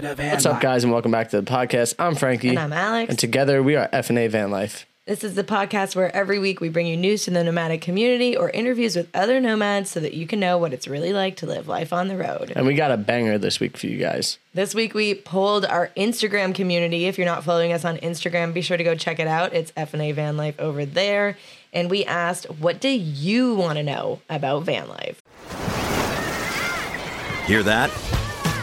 bit of van What's up, guys, and welcome back to the podcast. I'm Frankie. And I'm Alex. And together we are FNA Van Life. This is the podcast where every week we bring you news from the nomadic community or interviews with other nomads so that you can know what it's really like to live life on the road. And we got a banger this week for you guys. This week we polled our Instagram community. If you're not following us on Instagram, be sure to go check it out. It's FNA Van Life over there. And we asked, what do you want to know about van life? Hear that?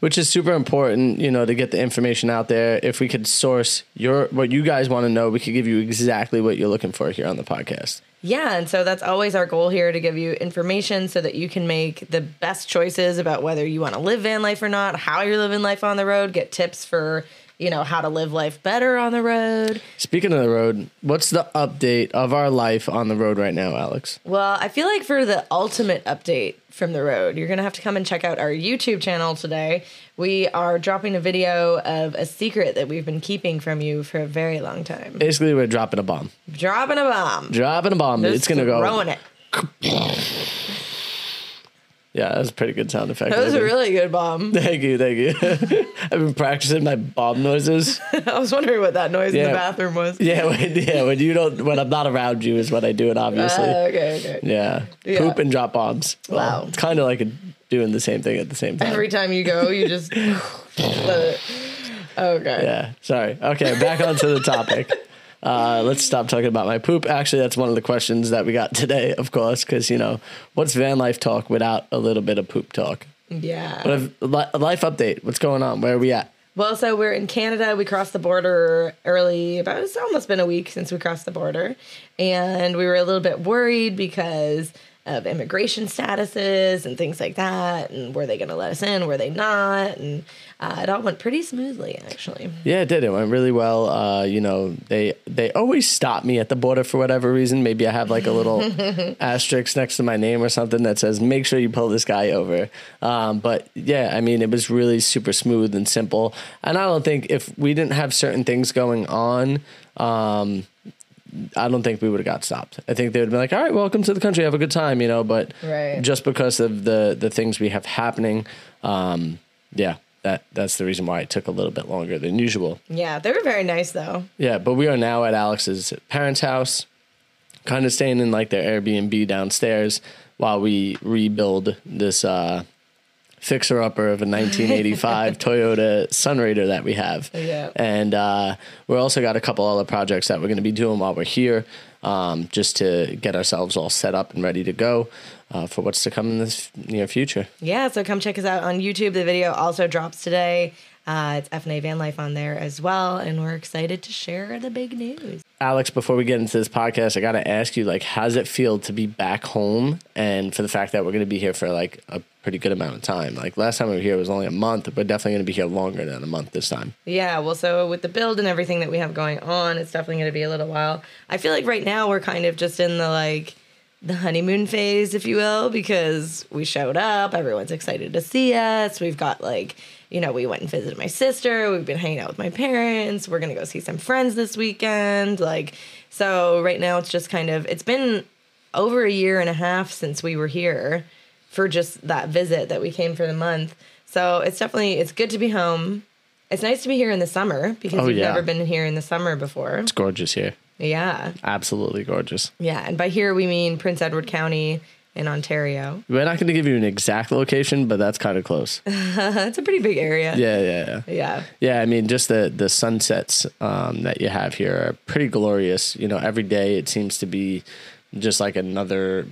Which is super important, you know, to get the information out there. If we could source your what you guys want to know, we could give you exactly what you're looking for here on the podcast. Yeah, and so that's always our goal here to give you information so that you can make the best choices about whether you want to live van life or not, how you're living life on the road, get tips for, you know, how to live life better on the road. Speaking of the road, what's the update of our life on the road right now, Alex? Well, I feel like for the ultimate update from the road, you're going to have to come and check out our YouTube channel today. We are dropping a video of a secret that we've been keeping from you for a very long time. Basically, we're dropping a bomb. Dropping a bomb. Dropping a bomb. Just it's gonna go. throwing it. Yeah, that was a pretty good sound effect. That was a really good bomb. Thank you, thank you. I've been practicing my bomb noises. I was wondering what that noise in the bathroom was. Yeah, when, yeah, when you don't, when I'm not around you, is when I do it. Obviously, Uh, okay, okay. yeah. Yeah. poop and drop bombs. Wow. it's kind of like a, doing the same thing at the same time. Every time you go, you just let it. Okay. yeah, sorry. Okay, back onto the topic. Uh, let's stop talking about my poop. Actually, that's one of the questions that we got today, of course, because you know what's van life talk without a little bit of poop talk. Yeah. But if, life update. What's going on? Where are we at? Well, so we're in Canada. We crossed the border early, about it's almost been a week since we crossed the border. And we were a little bit worried because of immigration statuses and things like that. And were they going to let us in? Were they not? And uh, it all went pretty smoothly, actually. Yeah, it did. It went really well. Uh, you know, they they always stop me at the border for whatever reason. Maybe I have like a little asterisk next to my name or something that says "Make sure you pull this guy over." Um, but yeah, I mean, it was really super smooth and simple. And I don't think if we didn't have certain things going on. Um, I don't think we would have got stopped. I think they would have been like, "All right, welcome to the country, have a good time," you know. But Right. just because of the the things we have happening, um, yeah, that that's the reason why it took a little bit longer than usual. Yeah, they were very nice, though. Yeah, but we are now at Alex's parents' house, kind of staying in like their Airbnb downstairs while we rebuild this uh, fixer upper of a 1985 Toyota Sunrader that we have. Yeah. And uh, we also got a couple other projects that we're going to be doing while we're here, um, just to get ourselves all set up and ready to go uh, for what's to come in this near future. Yeah, so come check us out on YouTube. The video also drops today. Uh, it's FNA Van Life on there as well. And we're excited to share the big news. Alex, before we get into this podcast, I got to ask you, like, how does it feel to be back home and for the fact that we're going to be here for like a pretty good amount of time? Like, last time we were here it was only a month. We're definitely going to be here longer than a month this time. Yeah, well, so with the build and everything that we have going on, it's definitely going to be a little while. I feel like right now we're kind of just in the like the honeymoon phase, if you will, because we showed up, everyone's excited to see us. We've got like, you know, we went and visited my sister. We've been hanging out with my parents. We're going to go see some friends this weekend. Like, so right now it's just kind of, it's been over a year and a half since we were here for just that visit that we came for the month. So it's definitely, it's good to be home. It's nice to be here in the summer because Oh, we've yeah. never been here in the summer before. It's gorgeous here. Yeah. Absolutely gorgeous. Yeah. And by here, we mean Prince Edward County in Ontario. We're not going to give you an exact location, but that's kind of close. it's a pretty big area. Yeah, yeah, yeah. Yeah. Yeah, I mean, just the the sunsets um, that you have here are pretty glorious. You know, every day it seems to be just like another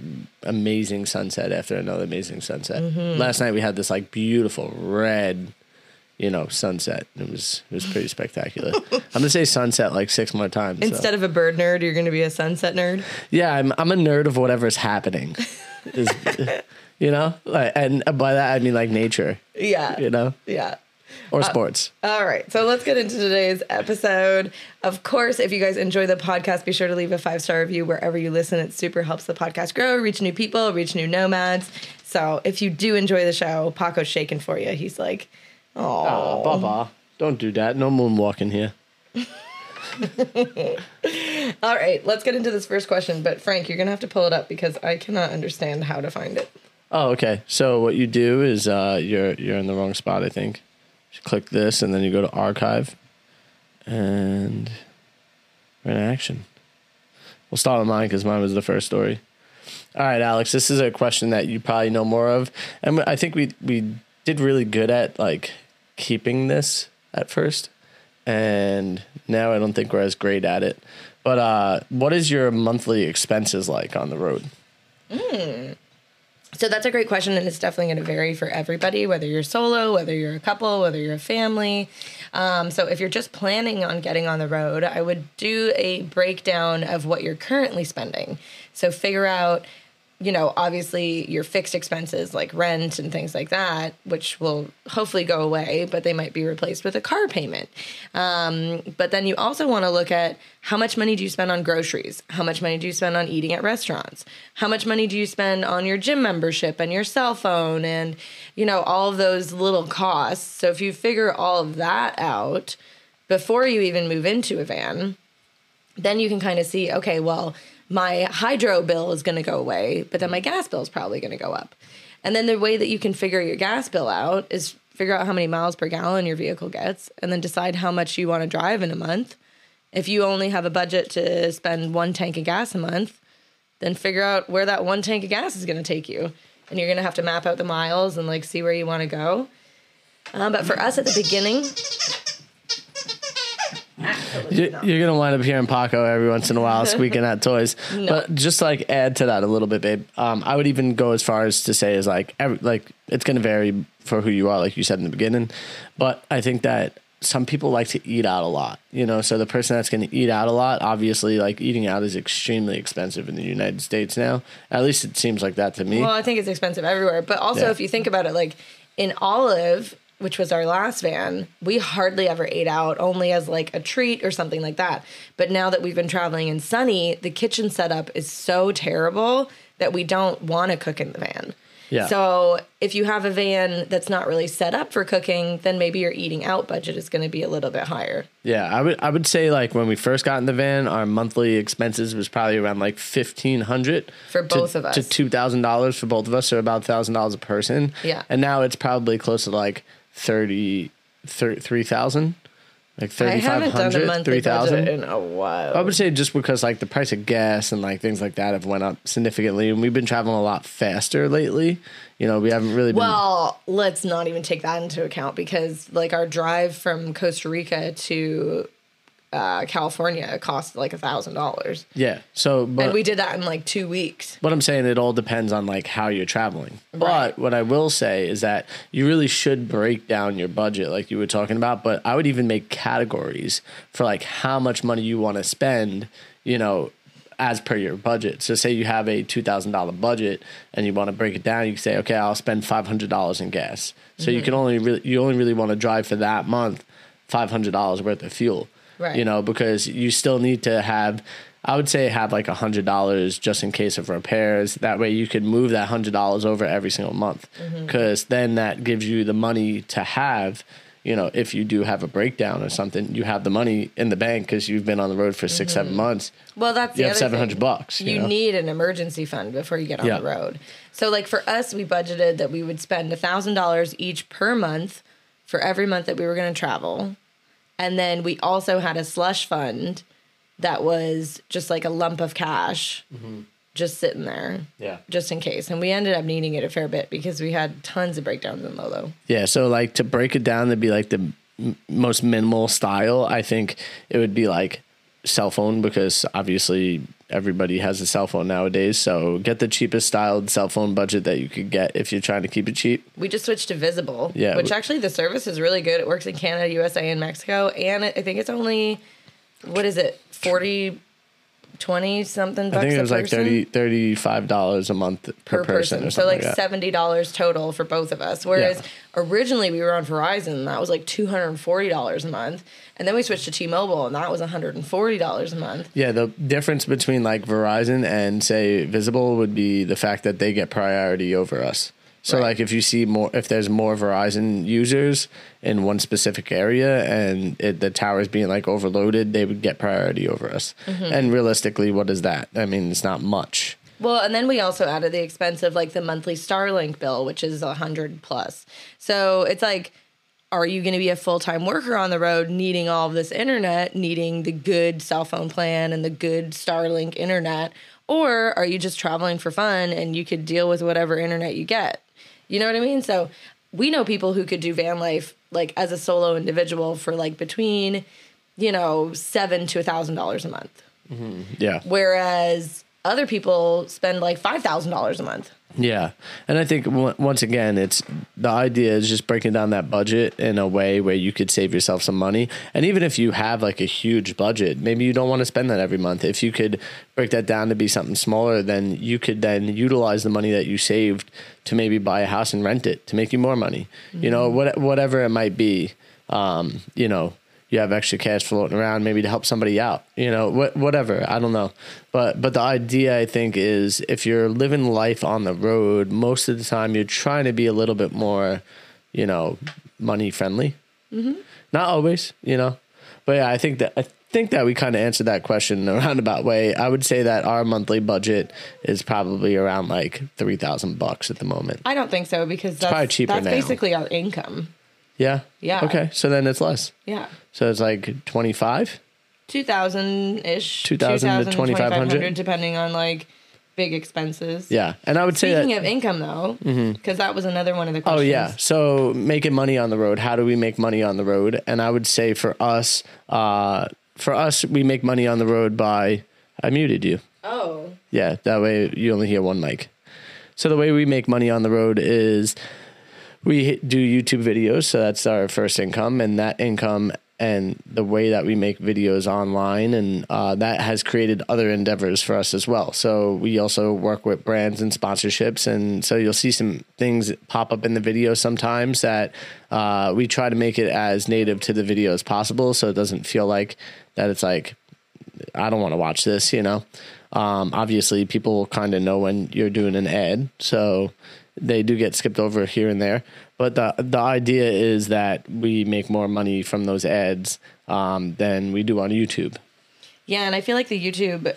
amazing sunset after another amazing sunset. Mm-hmm. Last night we had this like beautiful red, you know, sunset. It was it was pretty spectacular. I'm gonna say sunset like six more times. so. Instead of a bird nerd, you're going to be a sunset nerd. yeah, I'm I'm a nerd of whatever's happening. Is, you know, and by that I mean like nature. Yeah. You know, Yeah. or uh, sports. All right, so let's get into today's episode. Of course, if you guys enjoy the podcast, be sure to leave a five star review wherever you listen. It super helps the podcast grow, reach new people, reach new nomads. So if you do enjoy the show, Paco's shaking for you. He's like, Oh, Baba, don't do that. No moonwalking here. all right, let's get into this first question. But Frank, you're gonna have to pull it up because I cannot understand how to find it. Oh, okay. So what you do is uh, you're you're in the wrong spot. I think. You click this, and then you go to archive, and we're in action. We'll start with mine because mine was the first story. All right, Alex. This is a question that you probably know more of, and I think we we did really good at like keeping this at first, and now I don't think we're as great at it. But uh, what is your monthly expenses like on the road? So that's a great question, and it's definitely going to vary for everybody, whether you're solo, whether you're a couple, whether you're a family. Um, so if you're just planning on getting on the road, I would do a breakdown of what you're currently spending. So figure out, you know, obviously your fixed expenses like rent and things like that, which will hopefully go away, but they might be replaced with a car payment. Um, but then you also want to look at how much money do you spend on groceries? How much money do you spend on eating at restaurants? How much money do you spend on your gym membership and your cell phone and, you know, all of those little costs? So if you figure all of that out before you even move into a van, then you can kind of see, okay, well, my hydro bill is going to go away, but then my gas bill is probably going to go up. And then the way that you can figure your gas bill out is figure out how many miles per gallon your vehicle gets and then decide how much you want to drive in a month. If you only have a budget to spend one tank of gas a month, then figure out where that one tank of gas is going to take you. And you're going to have to map out the miles and like see where you want to go. Um, but for us at the beginning, You- You're gonna wind up hearing Paco every once in a while squeaking at toys. But just like add to that a little bit, babe. Um, I would even go as far as to say is like every, like it's gonna vary for who you are, like you said in the beginning. But I think that some people like to eat out a lot, you know. So the person that's gonna eat out a lot, obviously, like eating out is extremely expensive in the United States now. At least it seems like that to me. Well, I think it's expensive everywhere. But also, Yeah. if you think about it, like in Olive, which was our last van, we hardly ever ate out, only as like a treat or something like that. But now that we've been traveling in Sunny, the kitchen setup is so terrible that we don't want to cook in the van. Yeah. So if you have a van that's not really set up for cooking, then maybe your eating out budget is going to be a little bit higher. Yeah, I would I would say like when we first got in the van, our monthly expenses was probably around like fifteen hundred For both of us. to two thousand dollars for both of us, so about thousand dollars a person. Yeah. and now it's probably close to like thirty three thousand, like I thirty five haven't done a hundred, three in a while. I would say just because like the price of gas and like things like that have went up significantly, and we've been traveling a lot faster lately. You know, we haven't really been. Well, let's not even take that into account because like our drive from Costa Rica to uh, California cost like a thousand dollars, yeah. So, but and we did that in like two weeks. What I'm saying, it all depends on like how you're traveling. Right. But what I will say is that you really should break down your budget, like you were talking about. But I would even make categories for like how much money you want to spend. You know, as per your budget. So, say you have a two thousand dollar budget and you want to break it down. You can say, okay, I'll spend five hundred dollars in gas. So you can only really you only really want to drive for that month five hundred dollars worth of fuel. Right. You know, because you still need to have I would say have like a hundred dollars just in case of repairs. That way you could move that hundred dollars over every single month. Mm-hmm. Because then that gives you the money to have, you know, if you do have a breakdown or something, you have the money in the bank because you've been on the road for 6 seven mm-hmm. months. Well, that's the You have 700 thing. bucks, you You, know? need an emergency fund before you get on Yeah. the road. So, like for us, we budgeted that we would spend a thousand dollars each per month for every month that we were going to travel, and then we also had a slush fund that was just like a lump of cash, mm-hmm. just sitting there, Yeah. just in case. And we ended up needing it a fair bit because we had tons of breakdowns in Lolo. Yeah, so like to break it down to be like the m- most minimal style, I think it would be like cell phone because obviously everybody has a cell phone nowadays. So get the cheapest styled cell phone budget that you could get if you're trying to keep it cheap. We just switched to Visible, Yeah, which we- actually the service is really good. It works in Canada, USA, and Mexico, and I think it's only what is it, forty 20 something bucks I think it was like person 30 35 dollars a month per, per person, person. So like like seventy dollars total for both of us. Whereas Yeah. originally we were on Verizon, and that was like two hundred and forty dollars a month, and then we switched to T-Mobile, and that was one hundred and forty dollars a month. Yeah, the difference between like Verizon and say Visible would be the fact that they get priority over us. So Right. like if you see more if there's more Verizon users in one specific area and it, the tower's being like overloaded, they would get priority over us. Mm-hmm. And realistically, what is that? I mean, it's not much. Well, and then we also added the expense of like the monthly Starlink bill, which is a hundred plus. So it's like, are you going to be a full time worker on the road, needing all of this internet, needing the good cell phone plan and the good Starlink internet, or are you just traveling for fun and you could deal with whatever internet you get? You know what I mean? So we know people who could do van life like as a solo individual for like between, you know, seven to a thousand dollars a month mm-hmm. Yeah. whereas other people spend like five thousand dollars a month. Yeah, and I think w- once again, it's the idea is just breaking down that budget in a way where you could save yourself some money. And even if you have like a huge budget, maybe you don't want to spend that every month. If you could break that down to be something smaller, then you could then utilize the money that you saved to maybe buy a house and rent it to make you more money. You know, what whatever it might be. Um, you know, you have extra cash floating around maybe to help somebody out you know wh- whatever i don't know but but the idea i think is if you're living life on the road most of the time you're trying to be a little bit more you know money friendly mm-hmm. not always you know but yeah i think that i think that we kind of answered that question in a roundabout way i would say that our monthly budget is probably around like 3000 bucks at the moment I don't think so because that's, probably cheaper that's now. basically our income. yeah Yeah. okay so then it's less Yeah. So it's like 25 Two thousand ish. 2,000 to 2,500? depending on like big expenses. yeah and i would say Speaking of income though, because that was another one of the questions. Oh yeah. So making money on the road. How do we make money on the road? And I would say for us, uh, for us, we make money on the road by. I muted you. Oh. Yeah, that way you only hear one mic. So the way we make money on the road is we do YouTube videos. So that's our first income, and that income and the way that we make videos online, and uh, that has created other endeavors for us as well. So we also work with brands and sponsorships, and so you'll see some things pop up in the video sometimes that uh, we try to make it as native to the video as possible, so it doesn't feel like that it's like I don't want to watch this, you know. Um, obviously, people will kind of know when you're doing an ad, so they do get skipped over here and there. But the the idea is that we make more money from those ads um, than we do on YouTube. Yeah, and I feel like the YouTube,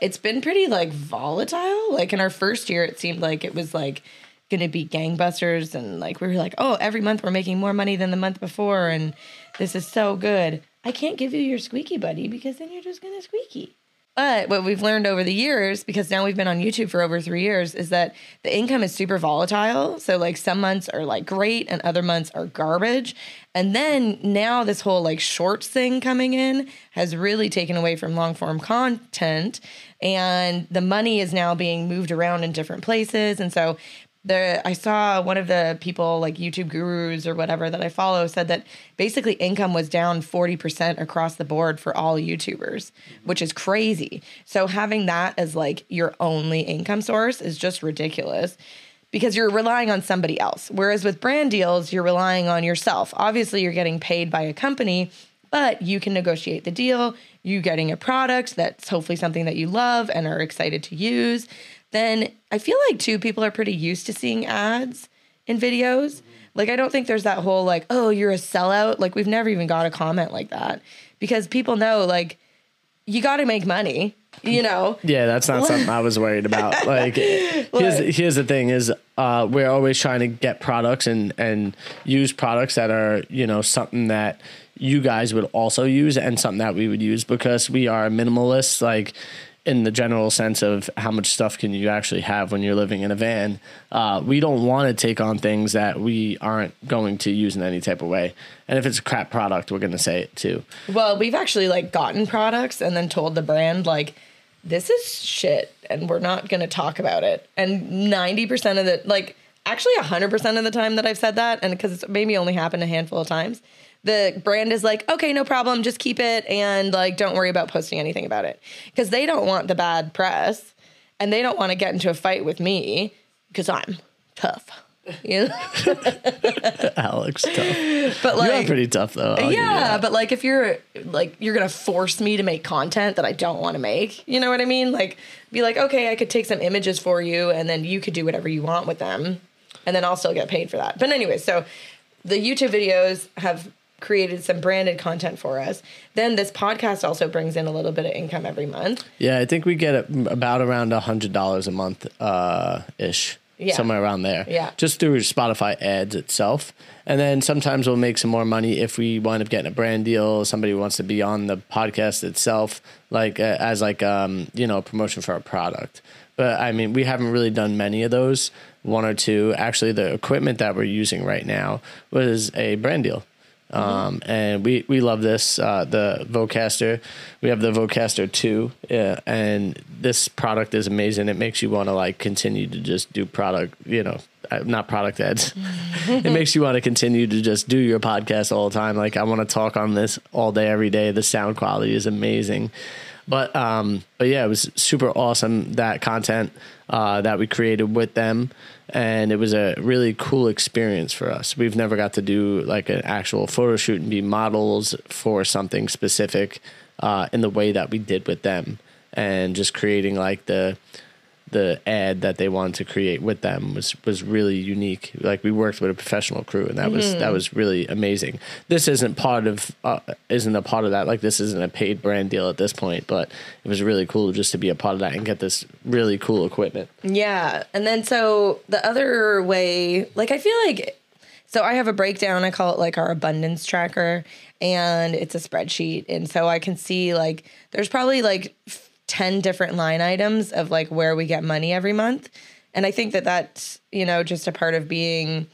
it's been pretty like volatile. Like in our first year, it seemed like it was like going to be gangbusters, and like we were like, oh, every month we're making more money than the month before, and this is so good. I can't give you your squeaky buddy because then you're just to squeaky. But what we've learned over the years, because now we've been on YouTube for over three years, is that the income is super volatile. So, like, some months are like great and other months are garbage. And then now, this whole like shorts thing coming in has really taken away from long form content. And the money is now being moved around in different places. And so, the I saw one of the people like YouTube gurus or whatever that I follow said that basically income was down 40% across the board for all YouTubers, which is crazy. So having that as like your only income source is just ridiculous because you're relying on somebody else. Whereas with brand deals, you're relying on yourself. Obviously, you're getting paid by a company, but you can negotiate the deal. You getting a product that's hopefully something that you love and are excited to use then I feel like too people are pretty used to seeing ads in videos. Like I don't think there's that whole like, oh, you're a sellout. Like we've never even got a comment like that because people know like you got to make money, you know. Yeah, that's not something I was worried about. Like, here's here's the thing: is uh, we're always trying to get products and and use products that are you know something that you guys would also use and something that we would use because we are minimalists. Like in the general sense of how much stuff can you actually have when you're living in a van. Uh, we don't want to take on things that we aren't going to use in any type of way. And if it's a crap product, we're going to say it too. Well, we've actually like gotten products and then told the brand like this is shit and we're not going to talk about it. And 90% of the like actually 100% of the time that I've said that and cuz it's maybe only happened a handful of times, the brand is like, okay, no problem, just keep it and like don't worry about posting anything about it. Because they don't want the bad press and they don't want to get into a fight with me because I'm tough. You know? Alex, tough. But like you are pretty tough though. I'll yeah, but like if you're like you're gonna force me to make content that I don't want to make, you know what I mean? Like be like, okay, I could take some images for you, and then you could do whatever you want with them, and then I'll still get paid for that. But anyway, so the YouTube videos have created some branded content for us. Then this podcast also brings in a little bit of income every month. yeah, I think we get about around a hundred dollars a month, uh, ish. Yeah. Somewhere around there. Yeah. Just through Spotify ads itself. And then sometimes we'll make some more money if we wind up getting a brand deal. Somebody wants to be on the podcast itself, like uh, as like um, you know, a promotion for our product. But I mean, we haven't really done many of those. One or two. Actually, the equipment that we're using right now was a brand deal. Um, and we, we love this, uh, the Vocaster. We have the Vocaster 2, yeah, and this product is amazing. It makes you want to like continue to just do product, you know, uh, not product ads. it makes you want to continue to just do your podcast all the time. Like I want to talk on this all day, every day. The sound quality is amazing. But um, but yeah, it was super awesome that content uh, that we created with them, and it was a really cool experience for us. We've never got to do like an actual photo shoot and be models for something specific uh, in the way that we did with them, and just creating like the the ad that they wanted to create with them was was really unique. Like we worked with a professional crew, and that was that was really amazing. This isn't part of uh, isn't a part of that. Like this isn't a paid brand deal at this point, but it was really cool just to be a part of that and get this really cool equipment. Yeah. And then so the other way, like I feel like so I have a breakdown, I call it like our abundance tracker and it's a spreadsheet and so I can see like there's probably like 10 different line items of like where we get money every month. And I think that that's, you know, just a part of being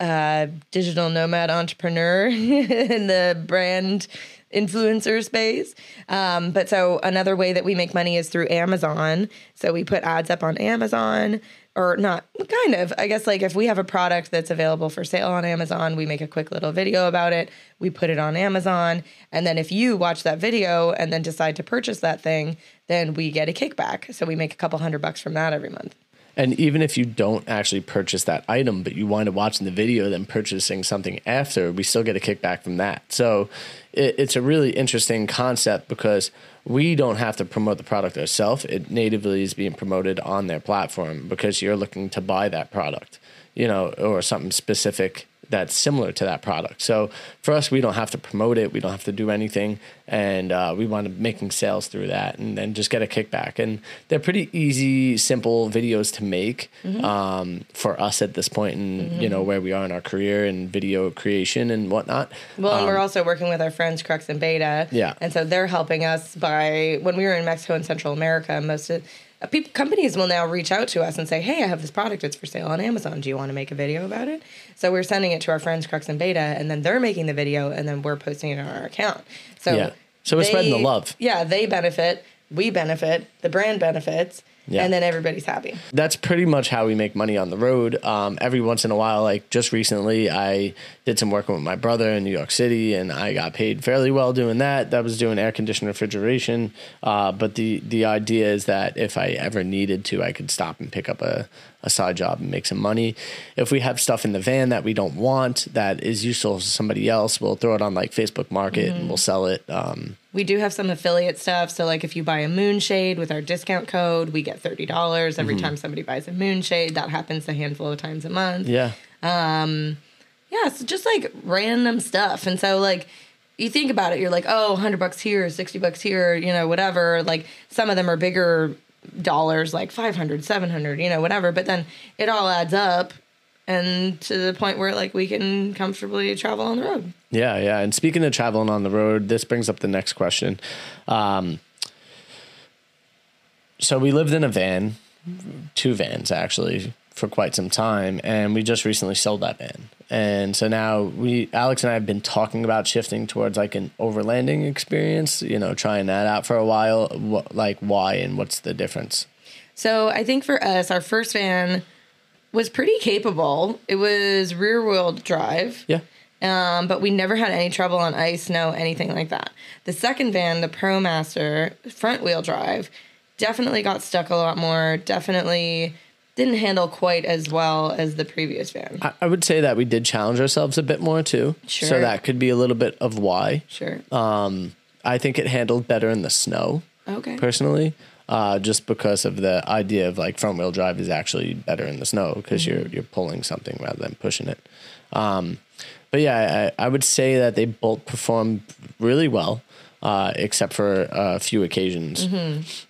a digital nomad entrepreneur in the brand influencer space. Um, but so another way that we make money is through Amazon. So we put ads up on Amazon or not kind of i guess like if we have a product that's available for sale on amazon we make a quick little video about it we put it on amazon and then if you watch that video and then decide to purchase that thing then we get a kickback so we make a couple hundred bucks from that every month And even if you don't actually purchase that item, but you wind up watching the video, then purchasing something after, we still get a kickback from that. So it, it's a really interesting concept because we don't have to promote the product ourselves. It natively is being promoted on their platform because you're looking to buy that product, you know, or something specific that's similar to that product. So for us, we don't have to promote it. We don't have to do anything. And uh, we wind up making sales through that and then just get a kickback. And they're pretty easy, simple videos to make um, for us at this point in, you know, where we are in our career and video creation and whatnot. Well, and we're also working with our friends Crux and Beta. Yeah. And so they're helping us by when we were in Mexico and Central America, most of Uh, people companies will now reach out to us and say, "Hey, I have this product. It's for sale on Amazon. Do you want to make a video about it?" So we're sending it to our friends Crux and Beta, and then they're making the video, and then we're posting it on our account. So Yeah. So we're spreading the love. Yeah, they benefit, we benefit, the brand benefits, Yeah. and then everybody's happy. that's pretty much how we make money on the road. Um, every once in a while, like just recently, I did some work with my brother in New York City, and I got paid fairly well doing that. That was doing air conditioned refrigeration. Uh, but the the idea is that if I ever needed to, I could stop and pick up a, a side job and make some money. If we have stuff in the van that we don't want that is useful to somebody else, we'll throw it on like Facebook Market and we'll sell it. Um, We do have some affiliate stuff. So, like, if you buy a moonshade with our discount code, we get $30 Mm-hmm. every time somebody buys a moonshade. That happens a handful of times a month. yeah. Um, Yeah, so just like random stuff. And so, like, you think about it, you're like, oh, 100 bucks here, 60 bucks here, you know, whatever. Like, some of them are bigger dollars, like 500, 700, you know, whatever. But then it all adds up and to the point where, like, we can comfortably travel on the road. Yeah, yeah. And speaking of traveling on the road, this brings up the next question. Um, so we lived in a van, two vans actually, for quite some time, and we just recently sold that van. And so now we, Alex and I, have been talking about shifting towards like an overlanding experience. You know, trying that out for a while. What, like, why and what's the difference? So I think for us, our first van was pretty capable. It was rear wheel drive. Yeah. Um, but we never had any trouble on ice, snow, anything like that. The second van, the ProMaster front wheel drive, definitely got stuck a lot more. Definitely didn't handle quite as well as the previous van. I, I would say that we did challenge ourselves a bit more too. Sure. So that could be a little bit of why. sure. Um, I think it handled better in the snow. okay. personally, uh, just because of the idea of like front wheel drive is actually better in the snow because you're you're pulling something rather than pushing it. Um, but yeah, I, I would say that they both performed really well, uh, except for a few occasions.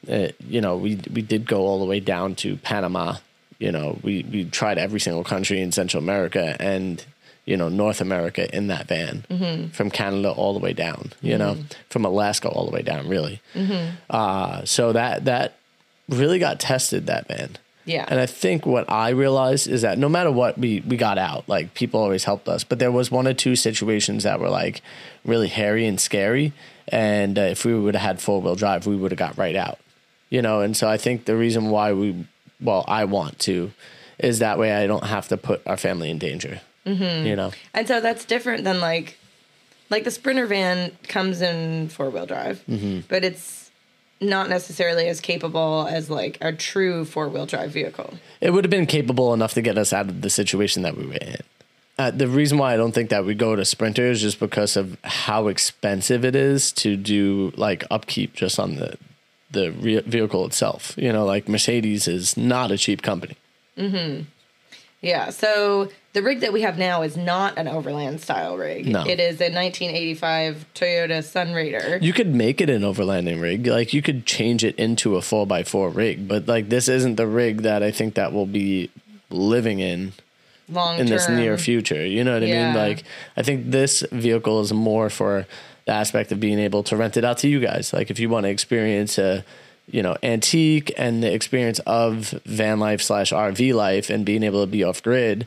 Uh, you know, we we did go all the way down to Panama. You know, we we tried every single country in Central America and you know North America in that van from Canada all the way down. You know, from Alaska all the way down, really. Uh, so that that really got tested that van. Yeah. And I think what I realized is that no matter what we we got out, like people always helped us, but there was one or two situations that were like really hairy and scary, and uh, if we would have had four wheel drive, we would have got right out. You know, and so I think the reason why we, well, I want to, is that way I don't have to put our family in danger. Mm-hmm. You know, And so that's different than like like the Sprinter van comes in four wheel drive, but it's not necessarily as capable as like a true four wheel drive vehicle. it would have been capable enough to get us out of the situation that we were in. Uh, the reason why I don't think that we go to Sprinter is just because of how expensive it is to do like upkeep just on the the re- vehicle itself. You know, like Mercedes is not a cheap company. Hmm. Yeah. So the rig that we have now is not an overland style rig. No. It is a 1985 Toyota Sunrader. You could make it an overlanding rig, like you could change it into a four x four rig, but like this isn't the rig that I think that will be living in long in this near future. You know what I Yeah. mean? Like, I think this vehicle is more for the aspect of being able to rent it out to you guys. Like, if you want to experience a, you know, antique and the experience of van life slash RV life and being able to be off grid,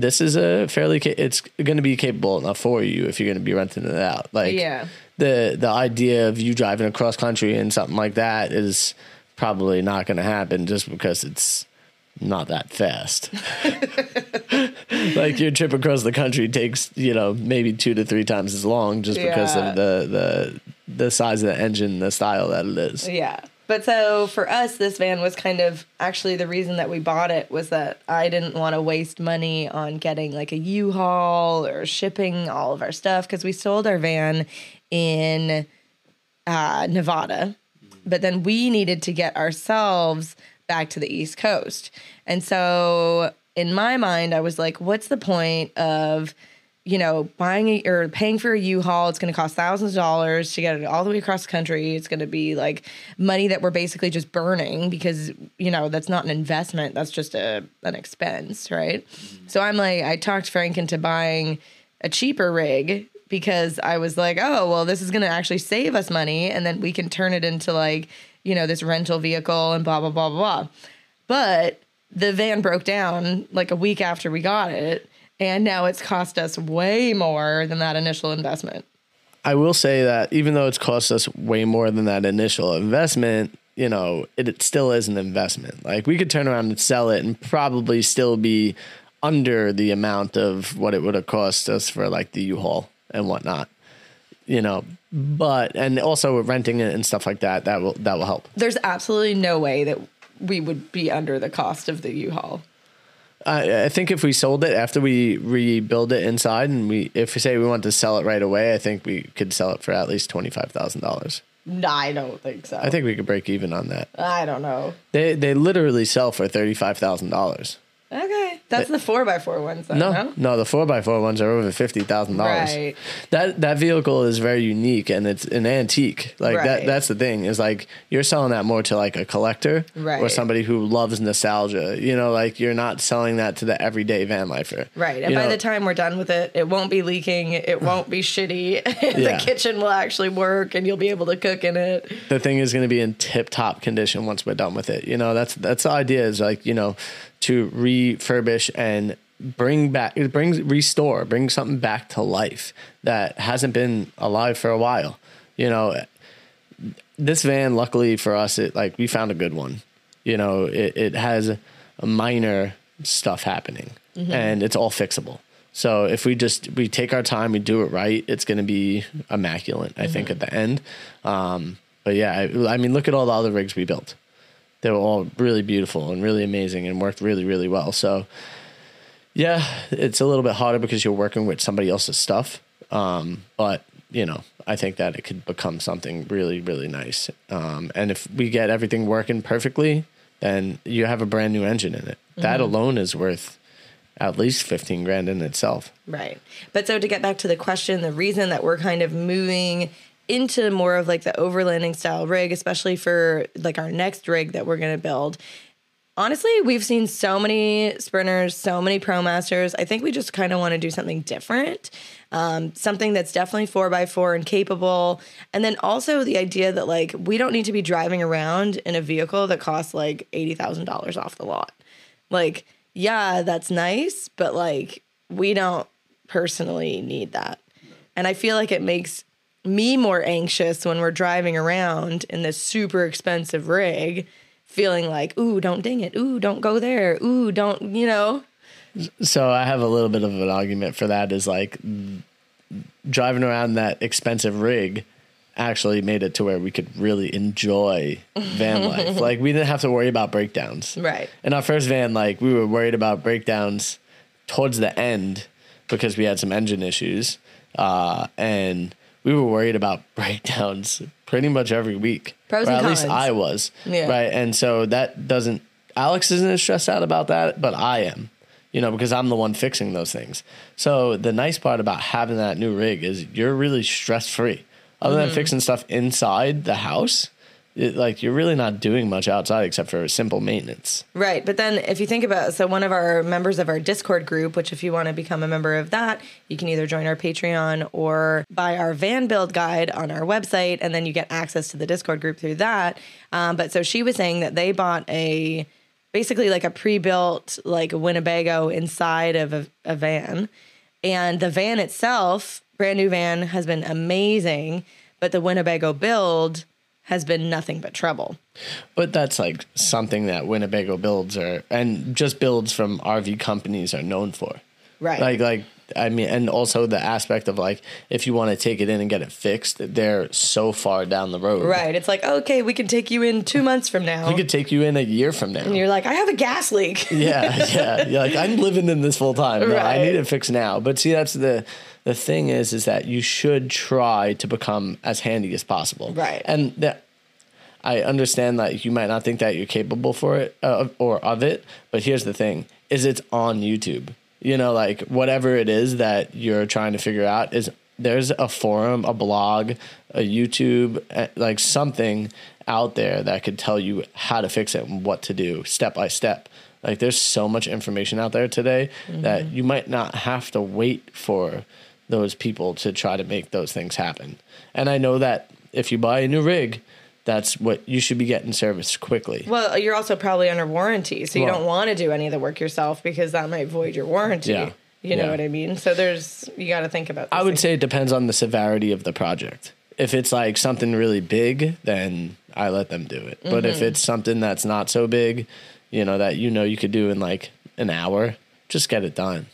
this is a fairly, ca- it's going to be capable enough for you if you're going to be renting it out. Like, Yeah. the the idea of you driving across country and something like that is probably not going to happen just because it's not that fast. like your trip across the country takes you know maybe two to three times as long just because of the the the size of the engine, the style that it is. Yeah. But so for us, this van was kind of actually the reason that we bought it was that I didn't want to waste money on getting like a U-Haul or shipping all of our stuff because we sold our van in uh, Nevada, but then we needed to get ourselves back to the East Coast. And so in my mind, I was like, what's the point of you know, buying a, or paying for a U-Haul, it's going to cost thousands of dollars to get it all the way across the country. It's going to be like money that we're basically just burning because, you know, that's not an investment. That's just a an expense, right? Mm-hmm. So I'm like, I talked Frank into buying a cheaper rig because I was like, oh, well, this is going to actually save us money. And then we can turn it into like, you know, this rental vehicle and blah, blah, blah, blah, blah. But the van broke down like a week after we got it. And now it's cost us way more than that initial investment. I will say that even though it's cost us way more than that initial investment, you know, it, it still is an investment. Like we could turn around and sell it and probably still be under the amount of what it would have cost us for like the U-Haul and whatnot. You know, but and also renting it and stuff like that, that will that will help. There's absolutely no way that we would be under the cost of the U-Haul. I, I think if we sold it after we rebuild it inside, and we if we say we want to sell it right away, I think we could sell it for at least twenty five thousand dollars. No, I don't think so. I think we could break even on that. I don't know. They they literally sell for thirty five thousand dollars. That's the four x four ones. Then, No, no, no, the four x four ones are over fifty thousand dollars. Right. That that vehicle is very unique and it's an antique. Like that. That's the thing is like you're selling that more to like a collector or somebody who loves nostalgia. You know, like you're not selling that to the everyday van lifer. Right. And You by know, the time we're done with it, it won't be leaking. It won't be shitty. Yeah. the kitchen will actually work and you'll be able to cook in it. the thing is going to be in tip top condition once we're done with it. You know, that's that's the idea is like you know to refurbish and bring back it brings restore bring something back to life that hasn't been alive for a while. You know, this van luckily for us it like we found a good one. You know, it, it has a minor stuff happening and it's all fixable. So if we just we take our time, we do it right, it's going to be immaculate. I think at the end. Um, but yeah, I, I mean, look at all the other rigs we built. They were all really beautiful and really amazing and worked really really well. So yeah, it's a little bit harder because you're working with somebody else's stuff. Um, but you know, I think that it could become something really, really nice. Um, and if we get everything working perfectly, then you have a brand new engine in it. That alone is worth at least 15 grand in itself. Right. But so to get back to the question, the reason that we're kind of moving into more of like the overlanding style rig, especially for like our next rig that we're to build. Honestly, we've seen so many sprinters, so many pro masters. I think we just kind of want to do something different, um, something that's definitely four by four and capable. And then also the idea that like we don't need to be driving around in a vehicle that costs like eighty thousand dollars off the lot. Like, yeah, that's nice, but like we don't personally need that. And I feel like it makes me more anxious when we're driving around in this super expensive rig, feeling like, ooh, don't ding it. Ooh, don't go there. Ooh, don't, you know? So I have a little bit of an argument for that is like driving around that expensive rig actually made it to where we could really enjoy van life. Like we didn't have to worry about breakdowns. Right. In our first van, like we were worried about breakdowns towards the end because we had some engine issues. Uh, and we were worried about breakdowns pretty much every week. Pros or at least. I was. Yeah. Right. And so that doesn't Alex isn't as stressed out about that, but I am. You know, because I'm the one fixing those things. So the nice part about having that new rig is you're really stress free. Other Mm-hmm. than fixing stuff inside the house, it, like you're really not doing much outside except for simple maintenance. Right. But then if you think about so one of our members of our Discord group, which if you want to become a member of that, you can either join our Patreon or buy our van build guide on our website and then you get access to the Discord group through that. Um, but so she was saying that they bought a basically like a pre-built like Winnebago inside of a, a van. And the van itself, brand new van, has been amazing, but the Winnebago build has been nothing but trouble. But that's like something that Winnebago builds are and just builds from RV companies are known for. Right. Like like I mean and also the aspect of like if you want to take it in and get it fixed, they're so far down the road. Right. It's like, okay, we can take you in two months from now. We could take you in a year from now. and you're like, I have a gas leak. yeah, yeah. You're like, I'm living in this full time. No, I need it fixed now. But see, that's the the thing is, is that you should try to become as handy as possible. Right. And that I understand that you might not think that you're capable for it uh, or of it, but here's the thing: is it's on YouTube. You know, like whatever it is that you're trying to figure out is there's a forum, a blog, a YouTube, uh, like something out there that could tell you how to fix it and what to do step by step. Like there's so much information out there today that you might not have to wait for those people to try to make those things happen. And I know that if you buy a new rig, that's what you should be getting serviced quickly. Well, you're also probably under warranty, so you Well- don't want to do any of the work yourself because that might void your warranty. Yeah. You know Yeah. what I mean? So there's you got to think about. I would things. say it depends on the severity of the project. If it's like something really big, then I let them do it. But if mm-hmm. it's something that's not so big, you know, that you know you could do in like an hour, just get it done.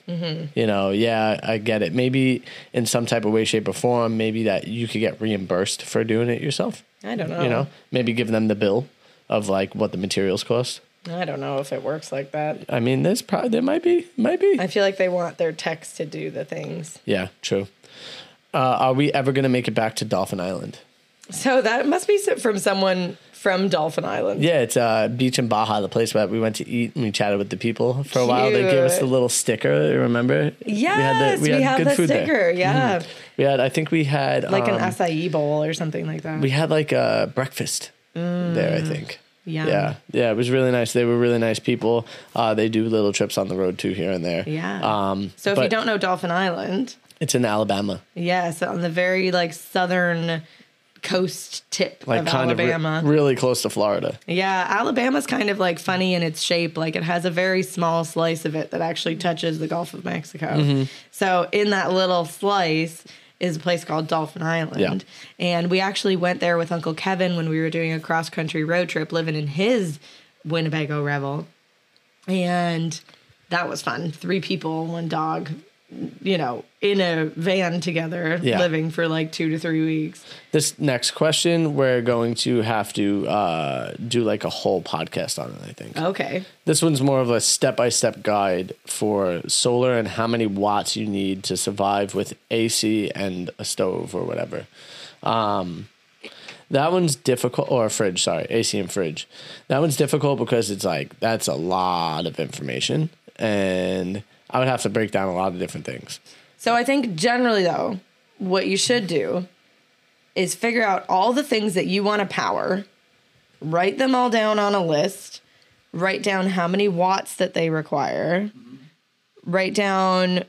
You know, yeah, I get it. Maybe in some type of way, shape, or form, maybe that you could get reimbursed for doing it yourself. I don't know. You know, maybe give them the bill of like what the materials cost. I don't know if it works like that. I mean, there's probably there might be, might be. I feel like they want their techs to do the things. yeah, true. Uh, are we ever gonna make it back to Dauphin Island? So that must be from someone from Dauphin Island. Yeah, it's uh, beach in Baja, the place where we went to eat and we chatted with the people for a while. They gave us the little sticker. Remember? Yes, we, have the sticker. there. Yeah, We had, I think we had like um, an acai bowl or something like that. We had like a breakfast there. I think. Yum. Yeah, yeah, it was really nice. They were really nice people. Uh, they do little trips on the road too, here and there. yeah. Um, so if you don't know Dauphin Island, it's in Alabama, yes, on the very like southern coast tip like of kind Alabama. of re- really close to Florida. Yeah, Alabama's kind of like funny in its shape. Like it has a very small slice of it that actually touches the Gulf of Mexico. Mm-hmm. So in that little slice is a place called Dauphin Island. Yeah. And we actually went there with Uncle Kevin when we were doing a cross country road trip living in his Winnebago Revel. And that was fun. Three people, one dog. You know, in a van together, Yeah. living for like two to three weeks. This next question, we're going to have to uh, do like a whole podcast on it. I think Okay. this one's more of a step-by-step guide for solar and how many watts you need to survive with AC and a stove or whatever. Um, that one's difficult, or a fridge. Sorry, AC and fridge. That one's difficult because it's like that's a lot of information, and I would have to break down a lot of different things. So I think generally though, what you should do is figure out all the things that you want to power, write them all down on a list, write down how many watts that they require, write down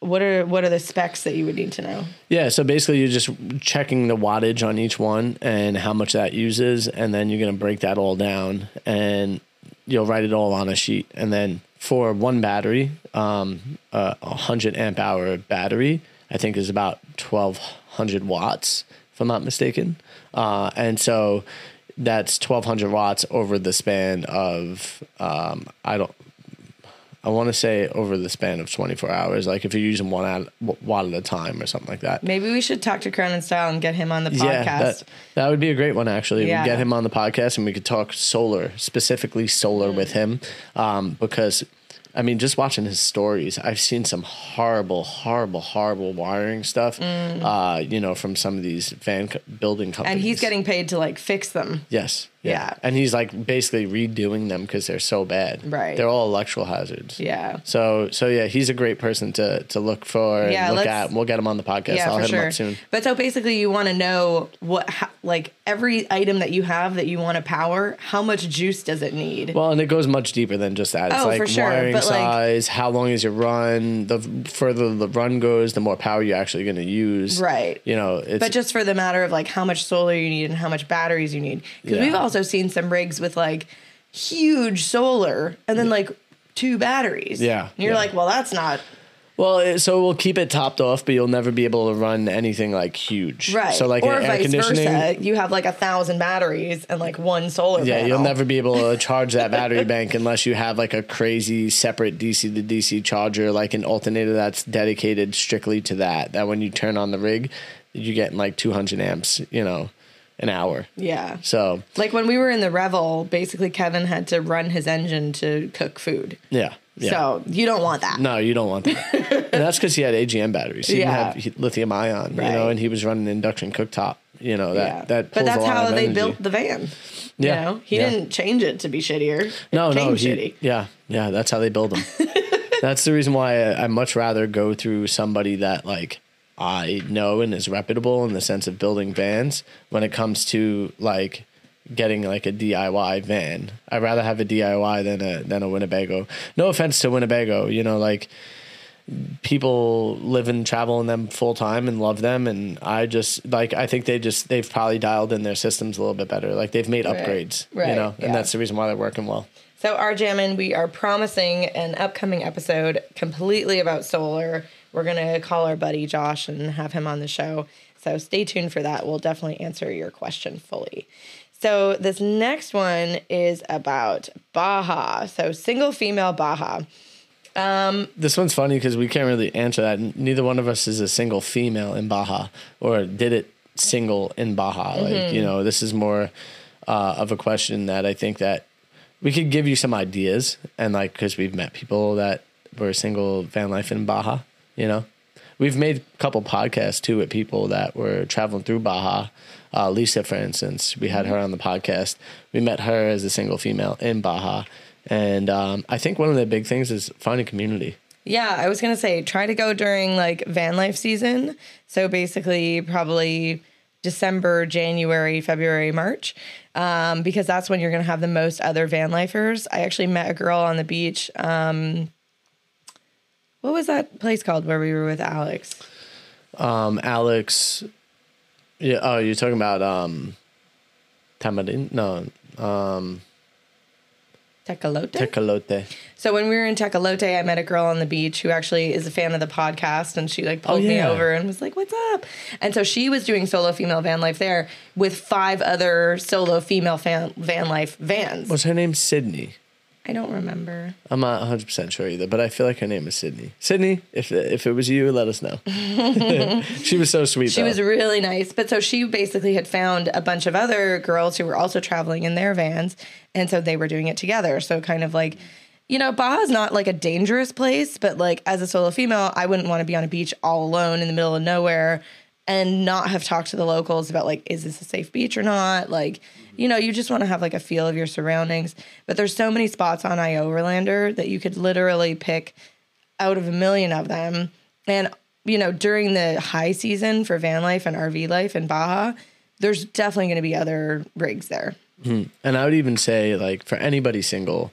what are what are the specs that you would need to know. Yeah, so basically you're just checking the wattage on each one and how much that uses, and then you're gonna break that all down and you'll write it all on a sheet. And then for one battery, um, a 100 amp hour battery, I think is about 1200 watts, if I'm not mistaken. Uh, and so that's 1200 watts over the span of, um, I don't, I want to say over the span of 24 hours, like if you're using one at, watt at a time or something like that. Maybe we should talk to Crown and Style and get him on the podcast. Yeah, that, that would be a great one actually. Yeah. We get him on the podcast and we could talk solar, specifically solar with him, um, because I mean, just watching his stories, I've seen some horrible, horrible, horrible wiring stuff. Uh, you know, from some of these van co- building companies, Mm. and he's getting paid to like fix them. yes, Yeah. and he's like basically redoing them because they're so bad. Right. they're all electrical hazards. Yeah. So, so yeah, he's a great person to to look for. And Yeah, look at. We'll get him on the podcast. Yeah, I'll for hit him sure. up soon. But so basically, you want to know what, ho- like, every item that you have that you want to power, how much juice does it need? Well, and it goes much deeper than just that. It's Oh, like for sure, wiring but, like- size, how long is your run. The further the run goes, the more power you're actually going to use. Right. You know, it's but just for the matter of like how much solar you need and how much batteries you need, because Yeah. we've also seen some rigs with like huge solar and then like two batteries. Yeah, and you're yeah. like, well, that's not well, it, so we'll keep it topped off, but you'll never be able to run anything like huge. right. So like or an air vice conditioning. versa, you have like a thousand batteries and like one solar. Yeah, you'll never be able to charge that battery bank unless you have like a crazy separate DC to DC charger, like an alternator that's dedicated strictly to that. That when you turn on the rig, you get like 200 amps, you know, an hour. Yeah. So Like when we were in the Revel, basically Kevin had to run his engine to cook food. yeah, yeah. So you don't want that. No, you don't want that. and that's because he had AGM batteries. He Yeah. didn't have lithium ion, you know, and he was running an induction cooktop. You know that yeah. that. but pulls that's a lot how they energy. built the van. Yeah, You know, he yeah. didn't change it to be shittier. It No, no, he, shitty. yeah, yeah. That's how they build them. that's the reason why I, I much rather go through somebody that like I know and is reputable in the sense of building vans when it comes to like getting like a DIY van. I'd rather have a DIY than a than a Winnebago. No offense to Winnebago, you know, like people live and travel in them full time and love them and I just like I think they just they've probably dialed in their systems a little bit better. Like they've made Right. upgrades, you Right, know, yeah. and that's the reason why they're working well. So, our Jammin, we are promising an upcoming episode completely about solar. We're going to call our buddy Josh and have him on the show. So, stay tuned for that. We'll definitely answer your question fully. So, this next one is about Baja. So, single female Baja. This one's funny because we can't really answer that. Neither one of us is a single female in Baja or did it single in Baja. Like, you know, this is more uh, of a question that I think that we could give you some ideas and like, cause we've met people that were single van life in Baja, you know, we've made a couple podcasts too with people that were traveling through Baja. Uh, Lisa, for instance, we had her on the podcast. We met her as a single female in Baja. And um, I think one of the big things is finding community. Yeah, I was gonna say try to go during like van life season. So basically, probably December, January, February, March, um, because that's when you're gonna have the most other van lifers. I actually met a girl on the beach. Um, what was that place called where we were with Alex? Um, Alex. Yeah. Oh, you're talking about um? No, Tecolote. Tecolote. so when we were in Tecolote, I met a girl on the beach who actually is a fan of the podcast, and she like pulled me yeah. over and was like, "What's up?" And so she was doing solo female van life there with five other solo female fan, van life vans. What's her name? Sydney. I don't remember. I'm not 100 percent sure either, but I feel like her name is Sydney. Sydney, if if it was you, let us know. she was so sweet. She though. was really nice. But so she basically had found a bunch of other girls who were also traveling in their vans. And so they were doing it together. So kind of like, you know, Baja's not like a dangerous place, but like as a solo female, I wouldn't want to be on a beach all alone in the middle of nowhere and not have talked to the locals about like, is this a safe beach or not? Like, you know, you just want to have like a feel of your surroundings. But there's so many spots on iOverlander that you could literally pick out of a million of them. And, you know, during the high season for van life and RV life in Baja, there's definitely going to be other rigs there. Hmm. And I would even say, like, for anybody single,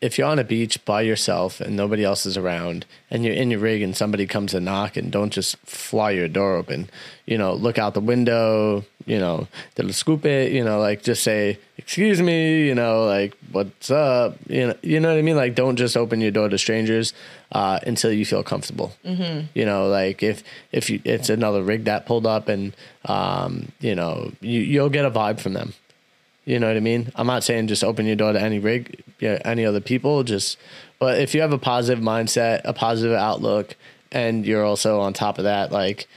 if you're on a beach by yourself and nobody else is around and you're in your rig and somebody comes and knock and don't just fly your door open, you know, look out the window, you know, they'll scoop it, you know, like just say, excuse me, you know, like, what's up? You know, you know what I mean? Like, don't just open your door to strangers uh, until you feel comfortable. Mm-hmm. You know, like if, if you, it's another rig that pulled up and, um, you know, you, you'll get a vibe from them. You know what I mean? I'm not saying just open your door to any rig, yeah, any other people. Just, but if you have a positive mindset, a positive outlook, and you're also on top of that, like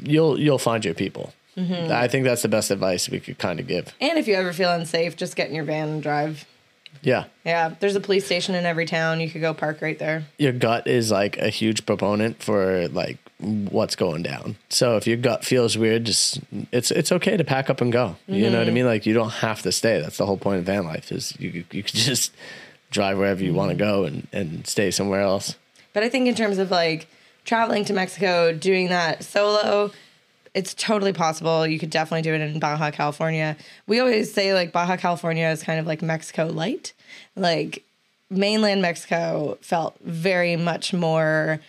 you'll you'll find your people. Mm-hmm. I think that's the best advice we could kind of give. And if you ever feel unsafe, just get in your van and drive. Yeah, Yeah, there's a police station in every town. You could go park right there. your gut is like a huge proponent for like what's going down. So if your gut feels weird, just it's it's okay to pack up and go. You know what I mm-hmm. mean? Like you don't have to stay. That's the whole point of van life is you you can just drive wherever you want to mm-hmm. go and and stay somewhere else. But I think in terms of like traveling to Mexico, doing that solo, it's totally possible. You could definitely do it in Baja California. We always say like Baja California is kind of like Mexico light. Like mainland Mexico felt very much more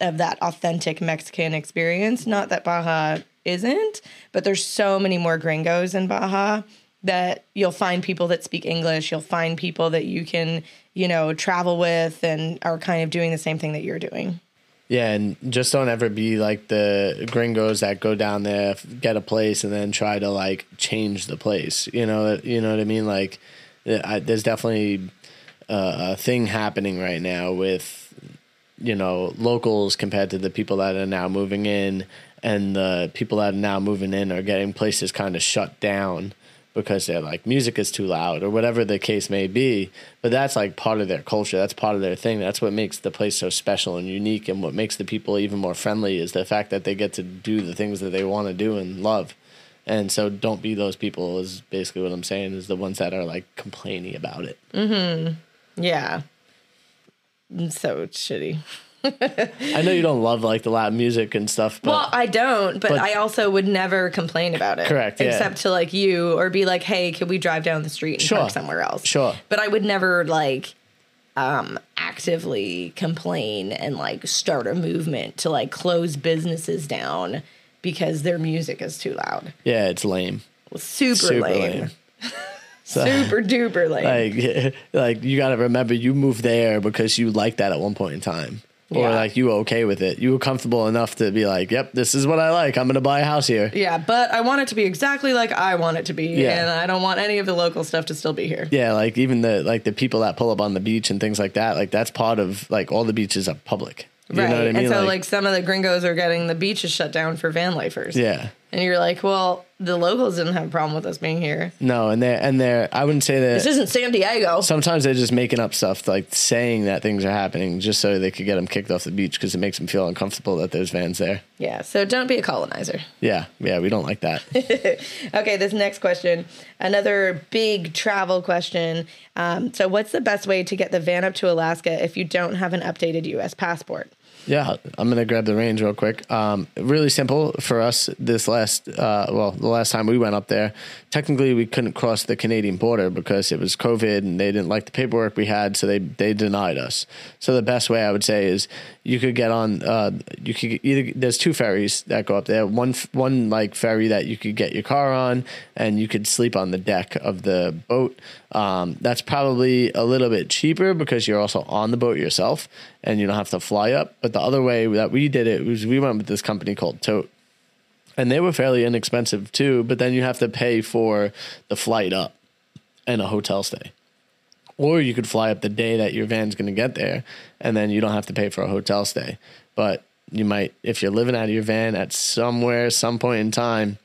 of that authentic Mexican experience. Not that Baja isn't, but there's so many more gringos in Baja that you'll find people that speak English. You'll find people that you can, you know, travel with and are kind of doing the same thing that you're doing. Yeah, and just don't ever be like the gringos that go down there, get a place, and then try to like change the place. You know, you know what I mean? Like, I, there's definitely a, a thing happening right now with you know locals compared to the people that are now moving in, and the people that are now moving in are getting places kind of shut down because they're like music is too loud or whatever the case may be. But that's like part of their culture. That's part of their thing. That's what makes the place so special and unique and what makes the people even more friendly is the fact that they get to do the things that they want to do and love. And so don't be those people is basically what I'm saying is the ones that are like complaining about it. mm-hmm Yeah. It's so shitty. I know you don't love like the Latin music and stuff, but Well, I don't, but, But- I also would never complain about it. Correct, yeah. Except to like you or be like, hey, could we drive down the street and Sure. park somewhere else? Sure. But I would never like um actively complain and like start a movement to like close businesses down because their music is too loud. yeah, it's lame. Super, Super lame. lame. So- Super duper lame. like like you got to remember you moved there because you liked that at one point in time or Yeah. like you were okay with it you were comfortable enough to be like yep this is what i like i'm gonna buy a house here yeah, but I want it to be exactly like I want it to be, Yeah. and I don't want any of the local stuff to still be here. yeah like even the like the people that pull up on the beach and things like that like that's part of like all the beaches are public you right. know what i mean And so like, some of the gringos are getting the beaches shut down for van lifers. yeah And you're like, well, the locals didn't have a problem with us being here. no and they're and they're i wouldn't say that This isn't San Diego. sometimes they're just making up stuff like saying that things are happening just so they could get them kicked off the beach because it makes them feel uncomfortable that there's vans there yeah, so don't be a colonizer. yeah yeah we don't like that Okay, this next question, another big travel question. Um, so, what's the best way to get the van up to Alaska if you don't have an updated U.S. passport? Yeah, I'm gonna grab the range real quick. Um, really simple for us. This last, uh, well, the last time we went up there, technically we couldn't cross the Canadian border because it was COVID and they didn't like the paperwork we had, so they they denied us. So the best way I would say is you could get on. Uh, you could either there's two ferries that go up there. One one like ferry that you could get your car on, and you could sleep on the deck of the boat. Um, that's probably a little bit cheaper because you're also on the boat yourself and you don't have to fly up. But the other way that we did it was we went with this company called Tote. And they were fairly inexpensive too, but then you have to pay for the flight up and a hotel stay. Or you could fly up the day that your van's going to get there, and then you don't have to pay for a hotel stay. But you might, if you're living out of your van at somewhere, some point in time,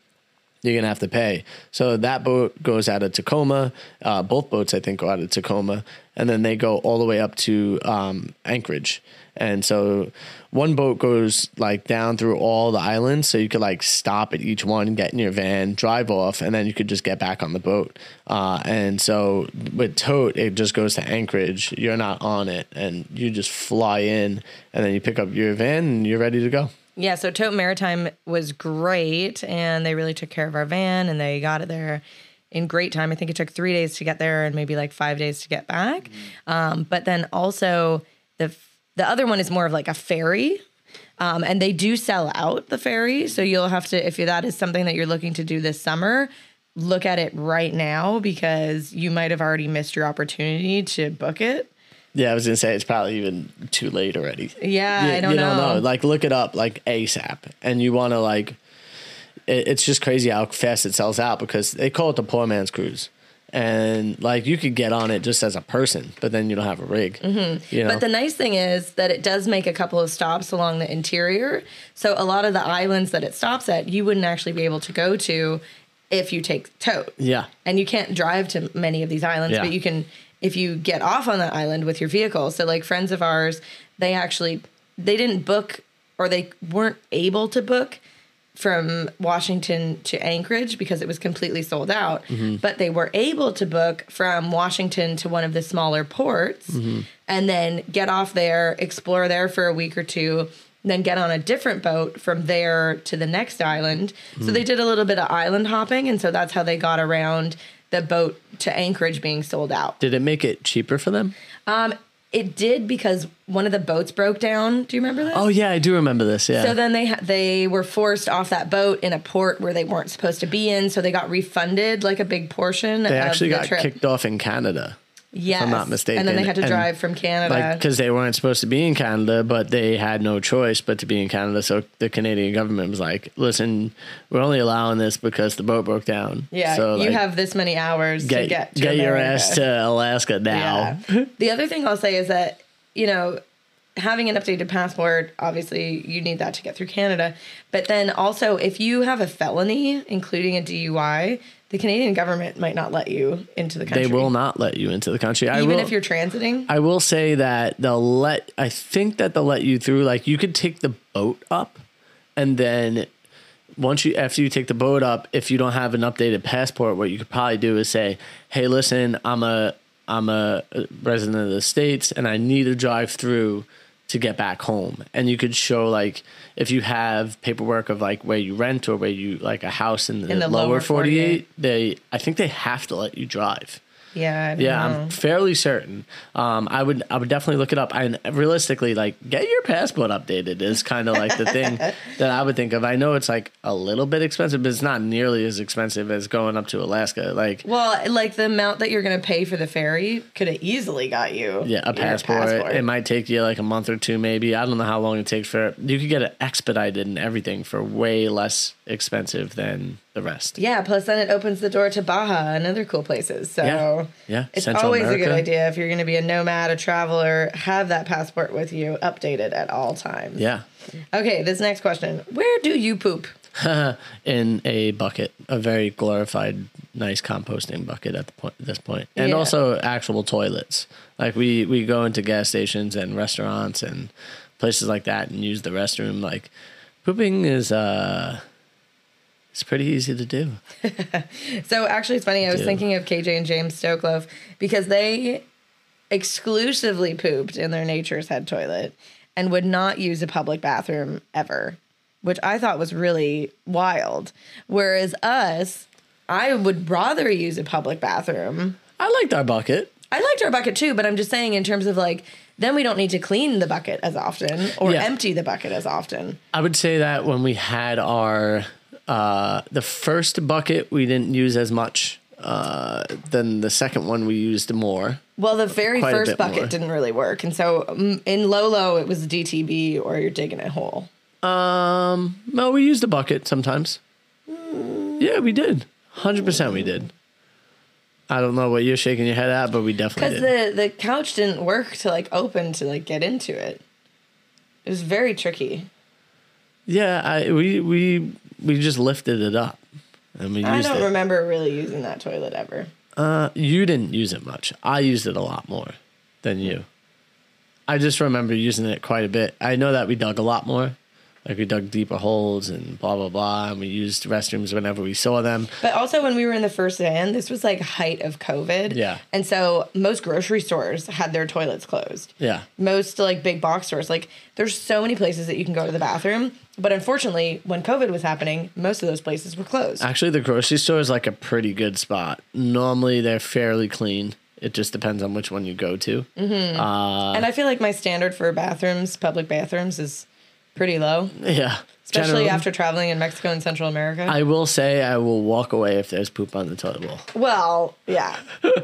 you're gonna have to pay. So that boat goes out of Tacoma. Uh, both boats, I think, go out of Tacoma, and then they go all the way up to um, Anchorage. And so one boat goes like down through all the islands, so you could like stop at each one, get in your van, drive off, and then you could just get back on the boat. Uh, and so with Tote, it just goes to Anchorage. You're not on it, and you just fly in, and then you pick up your van, and you're ready to go. Yeah, so Tote Maritime was great, and they really took care of our van, and they got it there in great time. I think it took three days to get there, and maybe like five days to get back. Um, but then also the the other one is more of like a ferry, um, and they do sell out the ferry. So you'll have to if that is something that you're looking to do this summer. Look at it right now because you might have already missed your opportunity to book it. Yeah, I was gonna say it's probably even too late already. Yeah, You- I don't you know. don't know. Like, look it up like ASAP, and you want to like. It, it's just crazy how fast it sells out because they call it the poor man's cruise, and like you could get on it just as a person, but then you don't have a rig. Mm-hmm. You know? But the nice thing is that it does make a couple of stops along the interior. So a lot of the islands that it stops at, you wouldn't actually be able to go to if you take tote. yeah, And you can't drive to many of these islands, Yeah. but you can if you get off on that island with your vehicle. So like friends of ours, they actually they didn't book or they weren't able to book from Washington to Anchorage because it was completely sold out. Mm-hmm. But they were able to book from Washington to one of the smaller ports mm-hmm. and then get off there, explore there for a week or two, then get on a different boat from there to the next island. So mm-hmm. they did a little bit of island hopping. And so that's how they got around the boat to Anchorage being sold out. did it make it cheaper for them? Um, it did because one of the boats broke down. Do you remember this? Oh yeah, I do remember this. Yeah, So then they ha- they were forced off that boat in a port where they weren't supposed to be in. So they got refunded like a big portion. they of actually the got trip. kicked off in Canada. Yes, I'm not mistaken. And then they had to And, drive from Canada. Like because they weren't supposed to be in Canada, but they had no choice but to be in Canada. So the Canadian government was like, "Listen, we're only allowing this because the boat broke down. yeah, so you like, have this many hours get to get to get your ass to Alaska now." Yeah. the other thing I'll say is that, you know, having an updated passport, obviously you need that to get through Canada. But then also, if you have a felony, including a DUI, the Canadian government might not let you into the country. They will not let you into the country. Even will, if you're transiting. I will say that they'll let. I think that they'll let you through. Like you could take the boat up, and then once you after you take the boat up, if you don't have an updated passport, what you could probably do is say, "Hey, listen, I'm a I'm a resident of the states, and I need to drive through." To get back home. And you could show like if you have paperwork of like where you rent or where you like a house in the, In the lower, lower 48, they i think they have to let you drive yeah. Yeah, know. I'm fairly certain. Um, I would I would definitely look it up. And realistically, like get your passport updated is kind of like the thing that I would think of. I know it's like a little bit expensive, but it's not nearly as expensive as going up to Alaska. Like Well, like the amount that you're going to pay for the ferry could have easily got you. yeah, a your passport. It might take you like a month or two, maybe. I don't know how long it takes for. You could get it expedited and everything for way less expensive than the rest. Yeah, plus then it opens the door to Baja and other cool places. So Yeah. Yeah. it's Central always a good idea if you're going to be a nomad, a traveler, have that passport with you, updated at all times. Yeah. Okay, this next question: Where do you poop? in a bucket, a very glorified, nice composting bucket at the point this point, and Yeah. also actual toilets. Like we we go into gas stations and restaurants and places like that and use the restroom. Like pooping is uh, it's pretty easy to do. So actually, it's funny. I was do. thinking of KJ and James Stokeloaf because they exclusively pooped in their Nature's Head toilet and would not use a public bathroom ever, which I thought was really wild. Whereas us, I would rather use a public bathroom. I liked our bucket. I liked our bucket too, but I'm just saying in terms of like, then we don't need to clean the bucket as often or Yeah. empty the bucket as often. I would say that when we had our uh, the first bucket, we didn't use as much. Uh, then the second one we used more. Well, the very first bucket more. didn't really work, and so um, in Lolo it was DTB or you're digging a hole. Um, no, we used a bucket sometimes. Yeah, we did. Hundred percent, we did. I don't know what you're shaking your head at, but we definitely Because the the couch didn't work to like open to like get into it. It was very tricky. yeah, I we we we just lifted it up, and we I used don't it. remember really using that toilet ever. Uh, you didn't use it much. I used it a lot more than you. I just remember using it quite a bit. I know that we dug a lot more. Like we dug deeper holes and blah blah blah, and we used restrooms whenever we saw them. But also when we were in the first van, this was like height of COVID. Yeah. And so most grocery stores had their toilets closed. Yeah. Most like big box stores, like there's so many places that you can go to the bathroom. But unfortunately, when COVID was happening, most of those places were closed. Actually, the grocery store is like a pretty good spot. Normally, they're fairly clean. It just depends on which one you go to. Mm-hmm. Uh, and I feel like my standard for bathrooms, public bathrooms, is pretty low. Yeah, Especially Generally- after traveling in Mexico and Central America. I will say I will walk away if there's poop on the toilet bowl. well, yeah,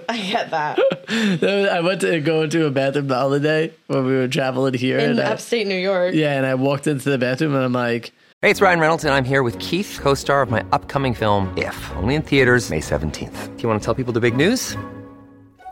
I get that. I went to go to a bathroom the other day when we were traveling here. In and I- upstate New York. yeah, and I walked into the bathroom and I'm like, Hey, it's Ryan Reynolds, and I'm here with Keith, co star of my upcoming film, If, only in theaters, May 17th. Do you want to tell people the big news?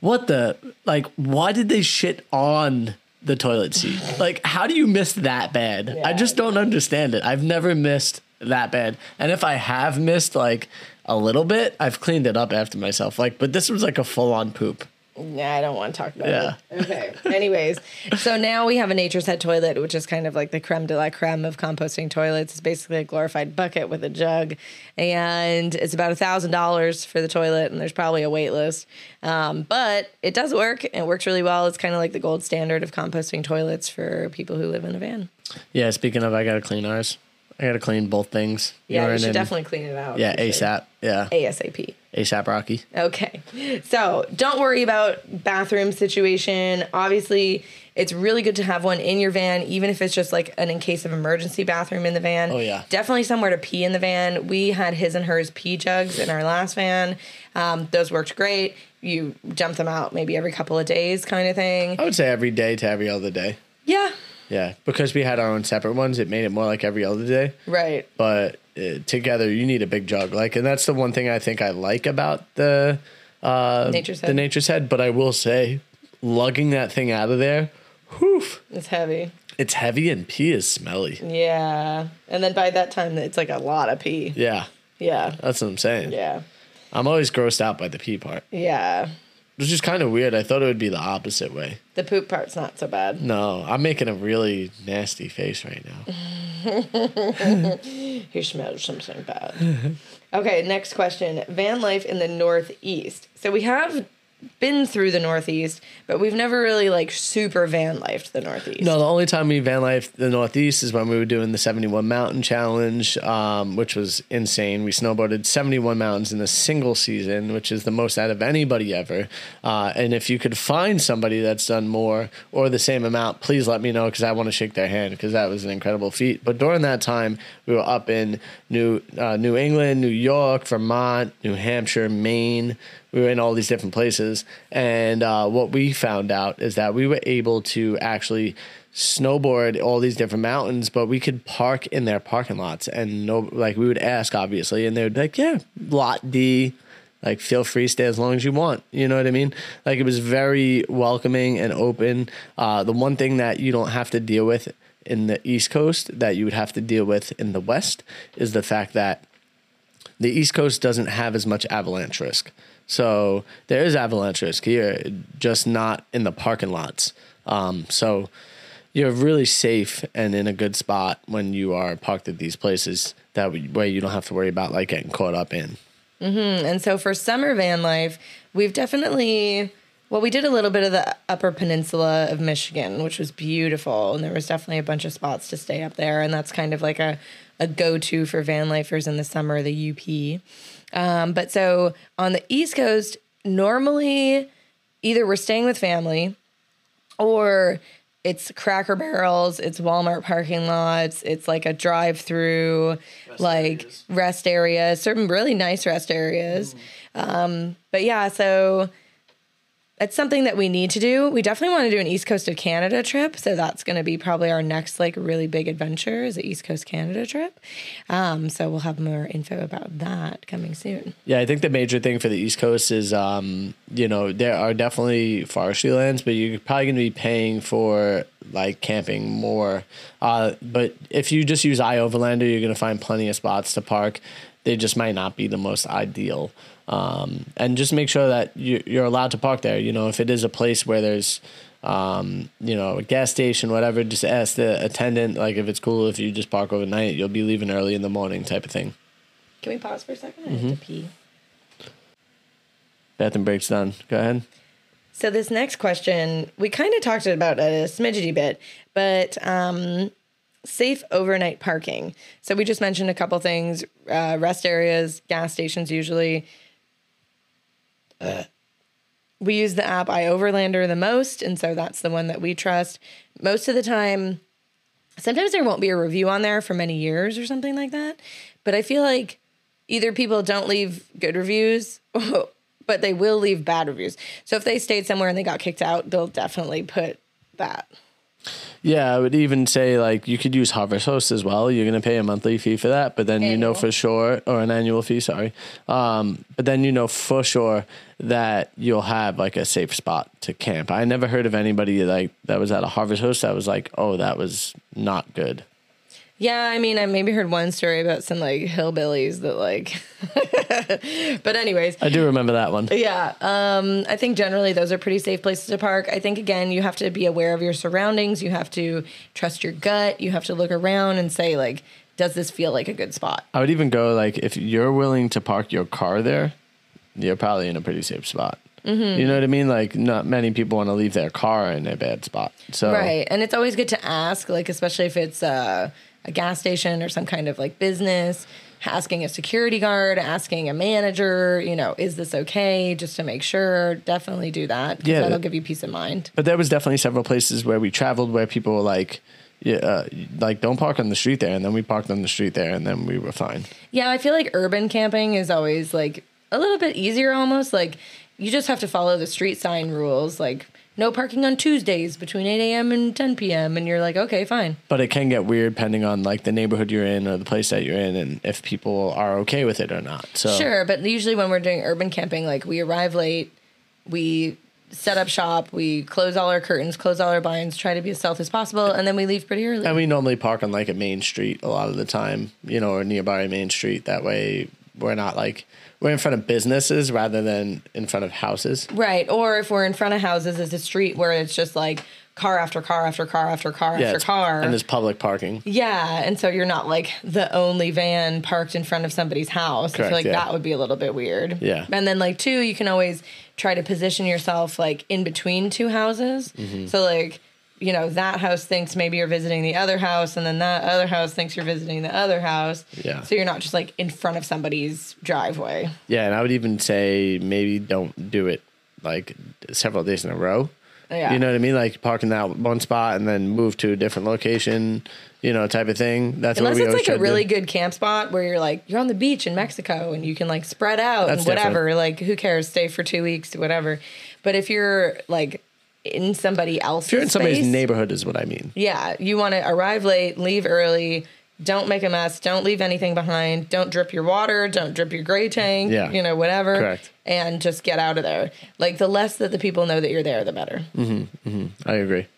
"What the? Like, why did they shit on the toilet seat? Like, how do you miss that bad? I just don't understand it. I've never missed that bad, and if I have missed like a little bit, I've cleaned it up after myself. Like, but this was like a full on poop. Yeah, I don't want to talk about Yeah. it. Okay. Anyways, so now we have a Nature's Head toilet, which is kind of like the creme de la creme of composting toilets. It's basically a glorified bucket with a jug, and it's about a thousand dollars for the toilet, and there's probably a wait list. Um, but it does work. and It works really well. It's kind of like the gold standard of composting toilets for people who live in a van. Yeah. Speaking of, I gotta clean ours. I gotta clean both things. Yeah, you urine should and- definitely clean it out. Yeah. ASAP. Yeah, ASAP. ASAP Rocky. Okay. So don't worry about bathroom situation. Obviously, it's really good to have one in your van, even if it's just like an in case of emergency bathroom in the van. Oh, yeah. Definitely somewhere to pee in the van. We had his and hers pee jugs in our last van. Um, those worked great. You dump them out maybe every couple of days, kind of thing. I would say every day to every other day. Yeah. Yeah, because we had our own separate ones, it made it more like every other day. Right. But uh, together, you need a big jug. Like, and that's the one thing I think I like about the uh, Nature's the Head. Nature's Head. But I will say, lugging that thing out of there, whew, It's heavy. it's heavy and pee is smelly. Yeah. And then by that time, it's like a lot of pee. Yeah, Yeah. that's what I'm saying. Yeah. I'm always grossed out by the pee part, Yeah. Which is kind of weird. I thought it would be the opposite way. The poop part's not so bad. No, I'm making a really nasty face right now. He smells something bad. okay, next question. Van life in the Northeast. So we have been through the Northeast, but we've never really like super van lifed the Northeast. No, the only time we van life the Northeast is when we were doing the 71 Mountain Challenge, um, which was insane. We snowboarded 71 mountains in a single season, which is the most out of anybody ever. Uh, and if you could find somebody that's done more or the same amount, please let me know because I want to shake their hand because that was an incredible feat. But during that time, we were up in New uh, New England, New York, Vermont, New Hampshire, Maine. We were in all these different places, and uh, what we found out is that we were able to actually snowboard all these different mountains, but we could park in their parking lots, and no, like we would ask obviously, and they would be like, "Yeah, lot D." Like, feel free, stay as long as you want. You know what I mean? Like, it was very welcoming and open. Uh, the one thing that you don't have to deal with in the East Coast that you would have to deal with in the West is the fact that the East Coast doesn't have as much avalanche risk. So there is avalanche risk here, just not in the parking lots. Um, so you're really safe and in a good spot when you are parked at these places. That way you don't have to worry about like getting caught up in. And so for summer van life, we've definitely well, we did a little bit of the Upper Peninsula of Michigan, which was beautiful, and there was definitely a bunch of spots to stay up there, and that's kind of like a a go to for van lifers in the summer, the UP. Um, but so on the East Coast, normally either we're staying with family or it's cracker barrels, it's Walmart parking lots, it's like a drive through, like areas. rest areas, certain really nice rest areas. Um, but yeah, so it's something that we need to do. We definitely want to do an East Coast of Canada trip. So that's going to be probably our next like really big adventure is the East Coast Canada trip. Um, so we'll have more info about that coming soon. Yeah, I think the major thing for the East Coast is, um, you know, there are definitely forestry lands, but you're probably going to be paying for like camping more. Uh, but if you just use iOverlander, you're going to find plenty of spots to park. They just might not be the most ideal. Um, and just make sure that you, you're allowed to park there. You know, if it is a place where there's, um, you know, a gas station, whatever, just ask the attendant, like if it's cool if you just park overnight, you'll be leaving early in the morning type of thing. Can we pause for a second? I have to pee. Bathroom breaks done. Go ahead. So this next question, we kind of talked about a smidgety bit, but um, safe overnight parking. So we just mentioned a couple things: uh, rest areas, gas stations. Usually, we use the app iOverlander the most, and so that's the one that we trust. Most of the time, sometimes there won't be a review on there for many years or something like that. But I feel like either people don't leave good reviews, but they will leave bad reviews. So if they stayed somewhere and they got kicked out, they'll definitely put that. Yeah, I would even say like you could use Harvest Host as well. You're going to pay a monthly fee for that, but then you know for sure, or an annual fee, sorry. Um, but then you know for sure that you'll have like a safe spot to camp. I never heard of anybody like that was at a Harvest Host that was like, oh, that was not good. Yeah, I mean, I maybe heard one story about some like hillbillies that like. but anyways, I do remember that one. Yeah, um, I think generally those are pretty safe places to park. I think again, you have to be aware of your surroundings. You have to trust your gut. You have to look around and say like, does this feel like a good spot? I would even go like if you're willing to park your car there, you're probably in a pretty safe spot. Mm-hmm. You know what I mean? Like not many people want to leave their car in a bad spot. So Right, and it's always good to ask, like especially if it's uh, a gas station or some kind of like business. Asking a security guard, asking a manager, you know, is this okay? Just to make sure. Definitely do that. Yeah. that'll give you peace of mind. But there was definitely several places where we traveled where people were like, yeah, uh, like don't park on the street there, and then we parked on the street there, and then we were fine. Yeah, I feel like urban camping is always like a little bit easier almost. Like you just have to follow the street sign rules, like no parking on Tuesdays between 8 a.m. and 10 p.m. And you're like, okay, fine. But it can get weird depending on like the neighborhood you're in or the place that you're in, and if people are okay with it or not. So Sure, but usually when we're doing urban camping, like we arrive late, we set up shop, we close all our curtains, close all our blinds, try to be as stealth as possible, and then we leave pretty early. and we normally park on like a main street a lot of the time, you know, or nearby main street. That way, we're not like we're in front of businesses rather than in front of houses. right. Or if we're in front of houses, it's a street where it's just like car after car after car after car after car. and there's public parking. Yeah, and so you're not like the only van parked in front of somebody's house. Correct, I feel like yeah. that would be a little bit weird. Yeah. And then like two, you can always try to position yourself like in between two houses. Mm-hmm. So like, you know, that house thinks maybe you're visiting the other house and then that other house thinks you're visiting the other house. Yeah. So you're not just like in front of somebody's driveway. Yeah, and I would even say maybe don't do it like several days in a row. Yeah. You know what I mean? Like park in that one spot and then move to a different location, you know, type of thing. That's Unless what we it's like a really good camp spot where you're like you're on the beach in Mexico and you can like spread out That's and whatever. Like who cares? Stay for two weeks, whatever. But if you're like in somebody else's If you're in somebody's space, neighborhood, is what I mean. yeah, you want to arrive late, leave early. Don't make a mess. Don't leave anything behind. Don't drip your water. Don't drip your gray tank. Yeah. You know, whatever. Correct. And just get out of there. Like the less that the people know that you're there, the better. Mm-hmm, mm-hmm. I agree.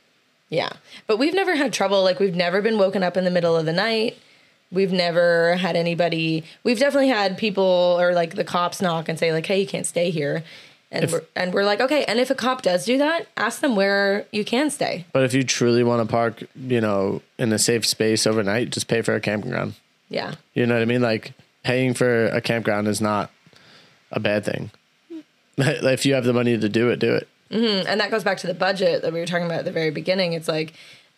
Yeah. But we've never had trouble. Like, we've never been woken up in the middle of the night. We've never had anybody. We've definitely had people or like the cops knock and say, like, hey, you can't stay here. And, we're, and we're like, okay. And if a cop does do that, ask them where you can stay. But if you truly want to park, you know, in a safe space overnight, just pay for a campground. Yeah. You know what I mean? Like paying for a campground is not a bad thing. if you have the money to do it, do it. Mm-hmm. And that goes back to the budget that we were talking about at the very beginning. It's like,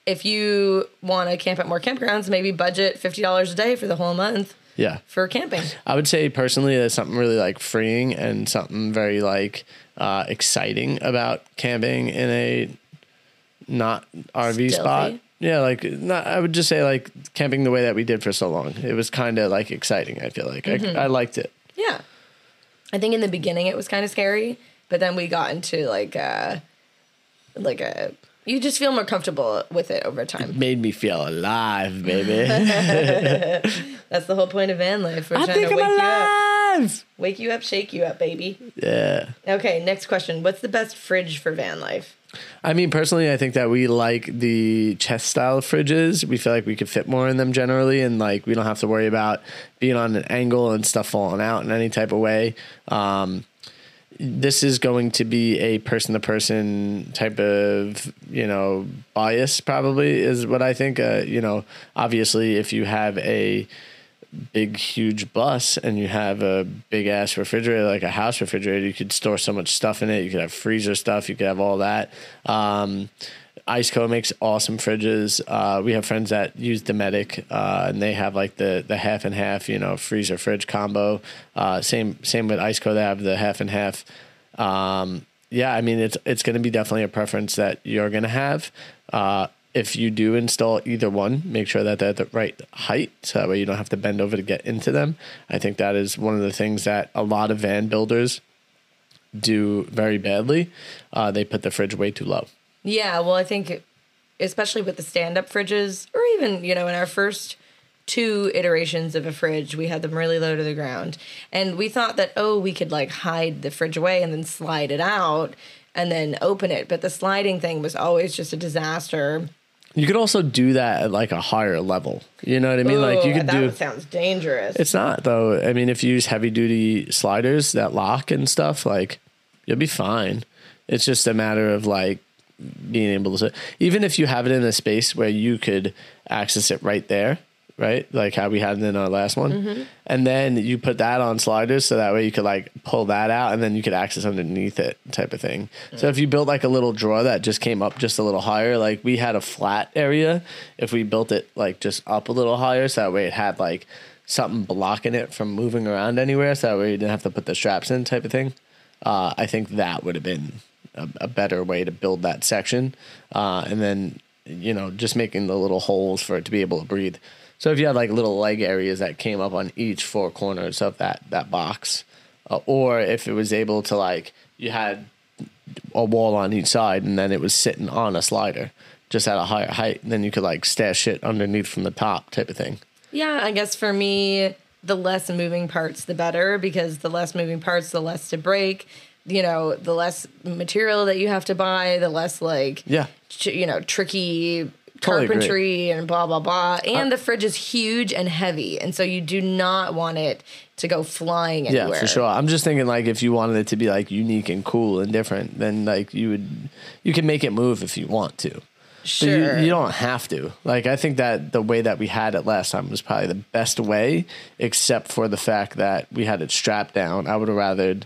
if you want to camp at more campgrounds, maybe budget $50 a day for the whole month. Yeah. for camping. I would say personally, there's something really like freeing and something very like uh, exciting about camping in a not RV spot. Yeah, like not. I would just say like camping the way that we did for so long. It was kind of like exciting. I feel like Mm-hmm. I, I liked it. Yeah. I think in the beginning it was kind of scary, but then we got into like uh like a you just feel more comfortable with it over time. It Made me feel alive, baby. That's the whole point of van life. We're I trying think to I'm wake you up. alive. Wake you up, shake you up, baby. Yeah. Okay, next question. What's the best fridge for van life? I mean, personally, I think that we like the chest style fridges. We feel like we could fit more in them generally, and like we don't have to worry about being on an angle and stuff falling out in any type of way. Um, this is going to be a person to person type of you know bias, probably is what I think. Uh, you know, obviously, if you have a big huge bus and you have a big ass refrigerator like a house refrigerator you could store so much stuff in it. You could have freezer stuff. You could have all that. Um, Iceco makes awesome fridges. Uh, we have friends that use Dometic, uh, and they have like the the half and half, you know, freezer fridge combo. Uh, same same with Iceco, they have the half and half. Um, yeah, I mean it's it's going to be definitely a preference that you're going to have. Uh, if you do install either one, make sure that they're at the right height, so that way you don't have to bend over to get into them. I think that is one of the things that a lot of van builders do very badly. Uh, they put the fridge way too low. Yeah, well, I think especially with the stand-up fridges or even, you know, in our first two iterations of a fridge, we had them really low to the ground. And we thought that oh, we could like hide the fridge away and then slide it out and then open it, but the sliding thing was always just a disaster. You could also do that at like a higher level. You know what I mean? like you Ooh, could that do. sounds dangerous. It's not though. I mean, if you use heavy duty sliders that lock and stuff, like you'll be fine. It's just a matter of like being able to. Even if you have it in a space where you could access it right there, right? Like how we had it in our last one, Mm-hmm. and then you put that on sliders so that way you could like pull that out and then you could access underneath it, type of thing. So if you built like a little drawer that just came up just a little higher, like we had a flat area. If we built it like just up a little higher, so that way it had like something blocking it from moving around anywhere, so that way you didn't have to put the straps in, type of thing. Uh, I think that would have been a, a better way to build that section, uh, and then you know just making the little holes for it to be able to breathe. So if you had like little leg areas that came up on each four corners of that that box, uh, or if it was able to like you had a wall on each side and then it was sitting on a slider just at a higher height, and then you could like stash it underneath from the top type of thing. Yeah, I guess for me, the less moving parts, the better, because the less moving parts, the less to break. You know, the less material that you have to buy, the less like, Yeah. tr- you know, tricky Totally agree. carpentry and blah blah blah. And the fridge is huge and heavy, and so you do not want it to go flying anywhere. Yeah, for sure. I'm just thinking like if you wanted it to be like unique and cool and different, then like you would you can make it move if you want to. Sure. you, you don't have to. Like I think that the way that we had it last time was probably the best way, except for the fact that we had it strapped down. I would have rather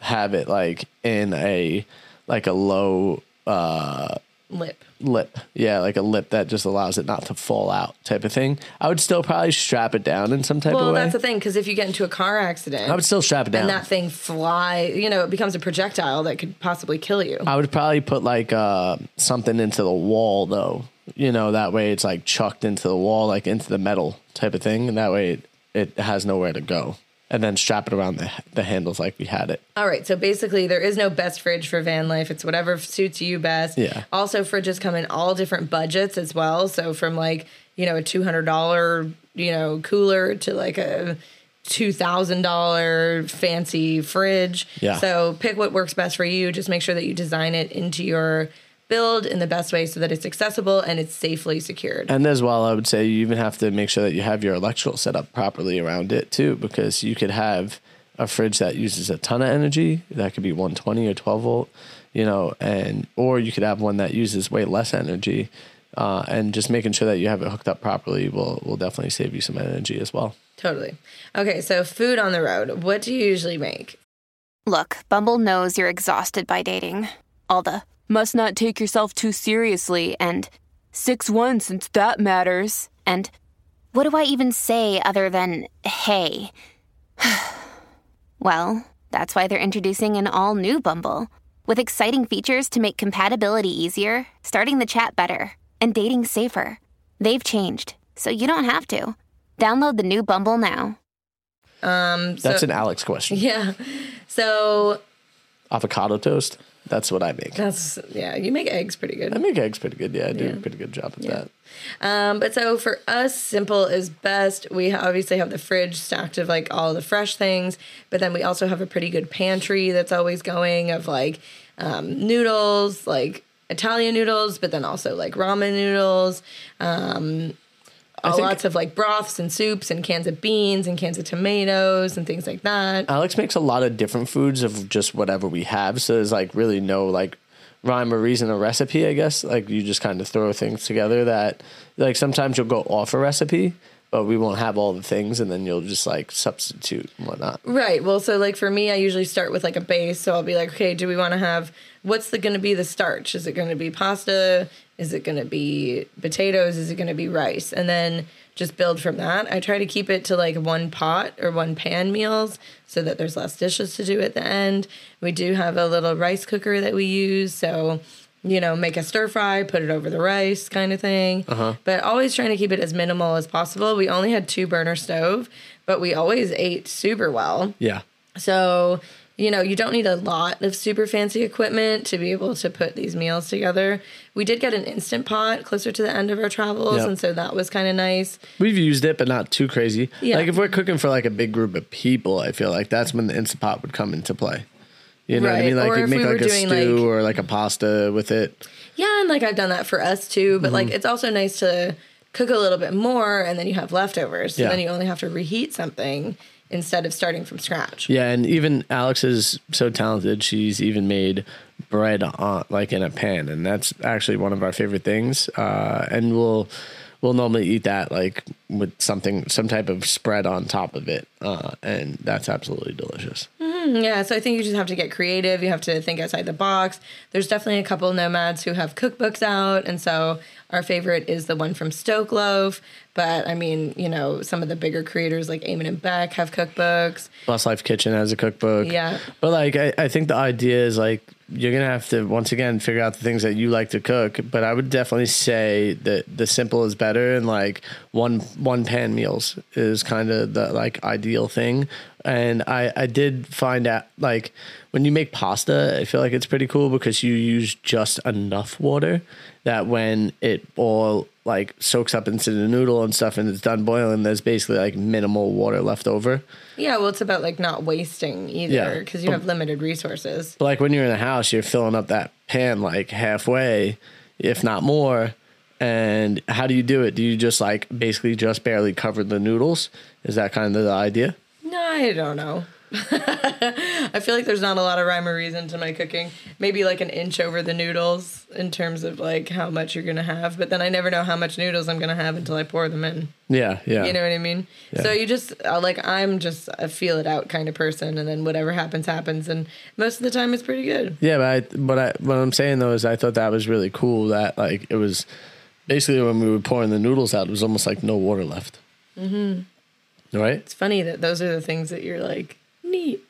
have it like in a like a low uh Lip. lip. Yeah, like a lip that just allows it not to fall out type of thing. I would still probably strap it down in some type Well, of way. well that's the thing, because if you get into a car accident, I would still strap it down. and that thing fly, you know, it becomes a projectile that could possibly kill you. I would probably put like uh, something into the wall though. You know, that way it's like chucked into the wall, like into the metal type of thing, and that way it, it has nowhere to go. And then strap it around the the handles like we had it. All right, so basically, there is no best fridge for van life. It's whatever suits you best. Yeah. Also, fridges come in all different budgets as well. So from like you know a two hundred dollar you know cooler to like a two thousand dollar fancy fridge. Yeah. So pick what works best for you. Just make sure that you design it into your build in the best way so that it's accessible and it's safely secured. And as well, I would say you even have to make sure that you have your electrical set up properly around it too, because you could have a fridge that uses a ton of energy. That could be 120 or 12 volt, you know, and or you could have one that uses way less energy. Uh, and just making sure that you have it hooked up properly will will definitely save you some energy as well. Totally. Okay, so food on the road. What do you usually make? Look, Bumble knows you're exhausted by dating. All the must not take yourself too seriously and 6 1 since that matters. And What do I even say other than hey? well, that's why they're introducing an all new Bumble with exciting features to make compatibility easier, starting the chat better, and dating safer. They've changed, so you don't have to. Download the new Bumble now. Um That's an Alex question. Yeah. So Avocado toast. That's what I make. that's yeah, you make eggs pretty good. I make eggs pretty good. Yeah, I do a pretty good job of that. Um, but so for us, simple is best. We obviously have the fridge stacked of like all the fresh things, but then we also have a pretty good pantry that's always going of like um, noodles, like Italian noodles, but then also like ramen noodles. Um, Think- lots of like broths and soups and cans of beans and cans of tomatoes and things like that. Alex makes a lot of different foods of just whatever we have. So there's like really no like rhyme or reason or recipe, I guess. Like you just kind of throw things together that like sometimes you'll go off a recipe, but we won't have all the things and then you'll just like substitute and whatnot. Right. Well, so like for me, I usually start with like a base. So I'll be like, okay, do we want to have what's the going to be the starch? Is it going to be pasta? Is it going to be potatoes? Is it going to be rice? And then just build from that. I try to keep it to like one pot or one pan meals so that there's less dishes to do at the end. We do have a little rice cooker that we use. So, you know, make a stir fry, put it over the rice kind of thing. Uh-huh. But always trying to keep it as minimal as possible. We only had two burner stove, but we always ate super well. Yeah. So, you know, you don't need a lot of super fancy equipment to be able to put these meals together. We did get an instant pot closer to the end of our travels, Yep. and so that was kind of nice. We've used it, but not too crazy. Yeah. Like if we're cooking for like a big group of people, I feel like that's when the instant pot would come into play. You know what I mean? Like Or you make we like a stew like- or like a pasta with it. Yeah, and like I've done that for us too, but Mm-hmm. like it's also nice to cook a little bit more and then you have leftovers. So Yeah. then you only have to reheat something instead of starting from scratch. Yeah, and even Alex is so talented. She's even made bread on like in a pan, and that's actually one of our favorite things. Uh, and we'll we'll normally eat that like with something, some type of spread on top of it, uh, and that's absolutely delicious. Yeah, so I think you just have to get creative. You have to think outside the box. There's definitely a couple nomads who have cookbooks out, and so our favorite is the one from Stoke Loaf. But I mean, you know, some of the bigger creators like Eamon and Bec have cookbooks. Bus Life Kitchen has a cookbook. Yeah. But like I, I think the idea is like you're gonna have to once again figure out the things that you like to cook. But I would definitely say that the simple is better and like one one pan meals is kind of the like ideal thing. And I, I did find out like when you make pasta, I feel like it's pretty cool because you use just enough water that when it all like soaks up into the noodle and stuff and it's done boiling, there's basically like minimal water left over. Yeah, well, it's about like not wasting either because you have limited resources. But like when you're in the house, you're filling up that pan like halfway, if not more. And how do you do it? Do you just like basically just barely cover the noodles? Is that kind of the idea? No, I don't know. I feel like there's not a lot of rhyme or reason to my cooking. Maybe like an inch over the noodles in terms of like how much you're gonna have, but then I never know how much noodles I'm gonna have until I pour them in. Yeah, yeah. You know what I mean? Yeah. So you just uh, like I'm just a feel it out kind of person, and then whatever happens happens, and most of the time it's pretty good. Yeah, but I, but I, what I'm saying though is I thought that was really cool that like it was basically when we were pouring the noodles out, it was almost like no water left. Mm-hmm. Right? It's funny that those are the things that you're like neat.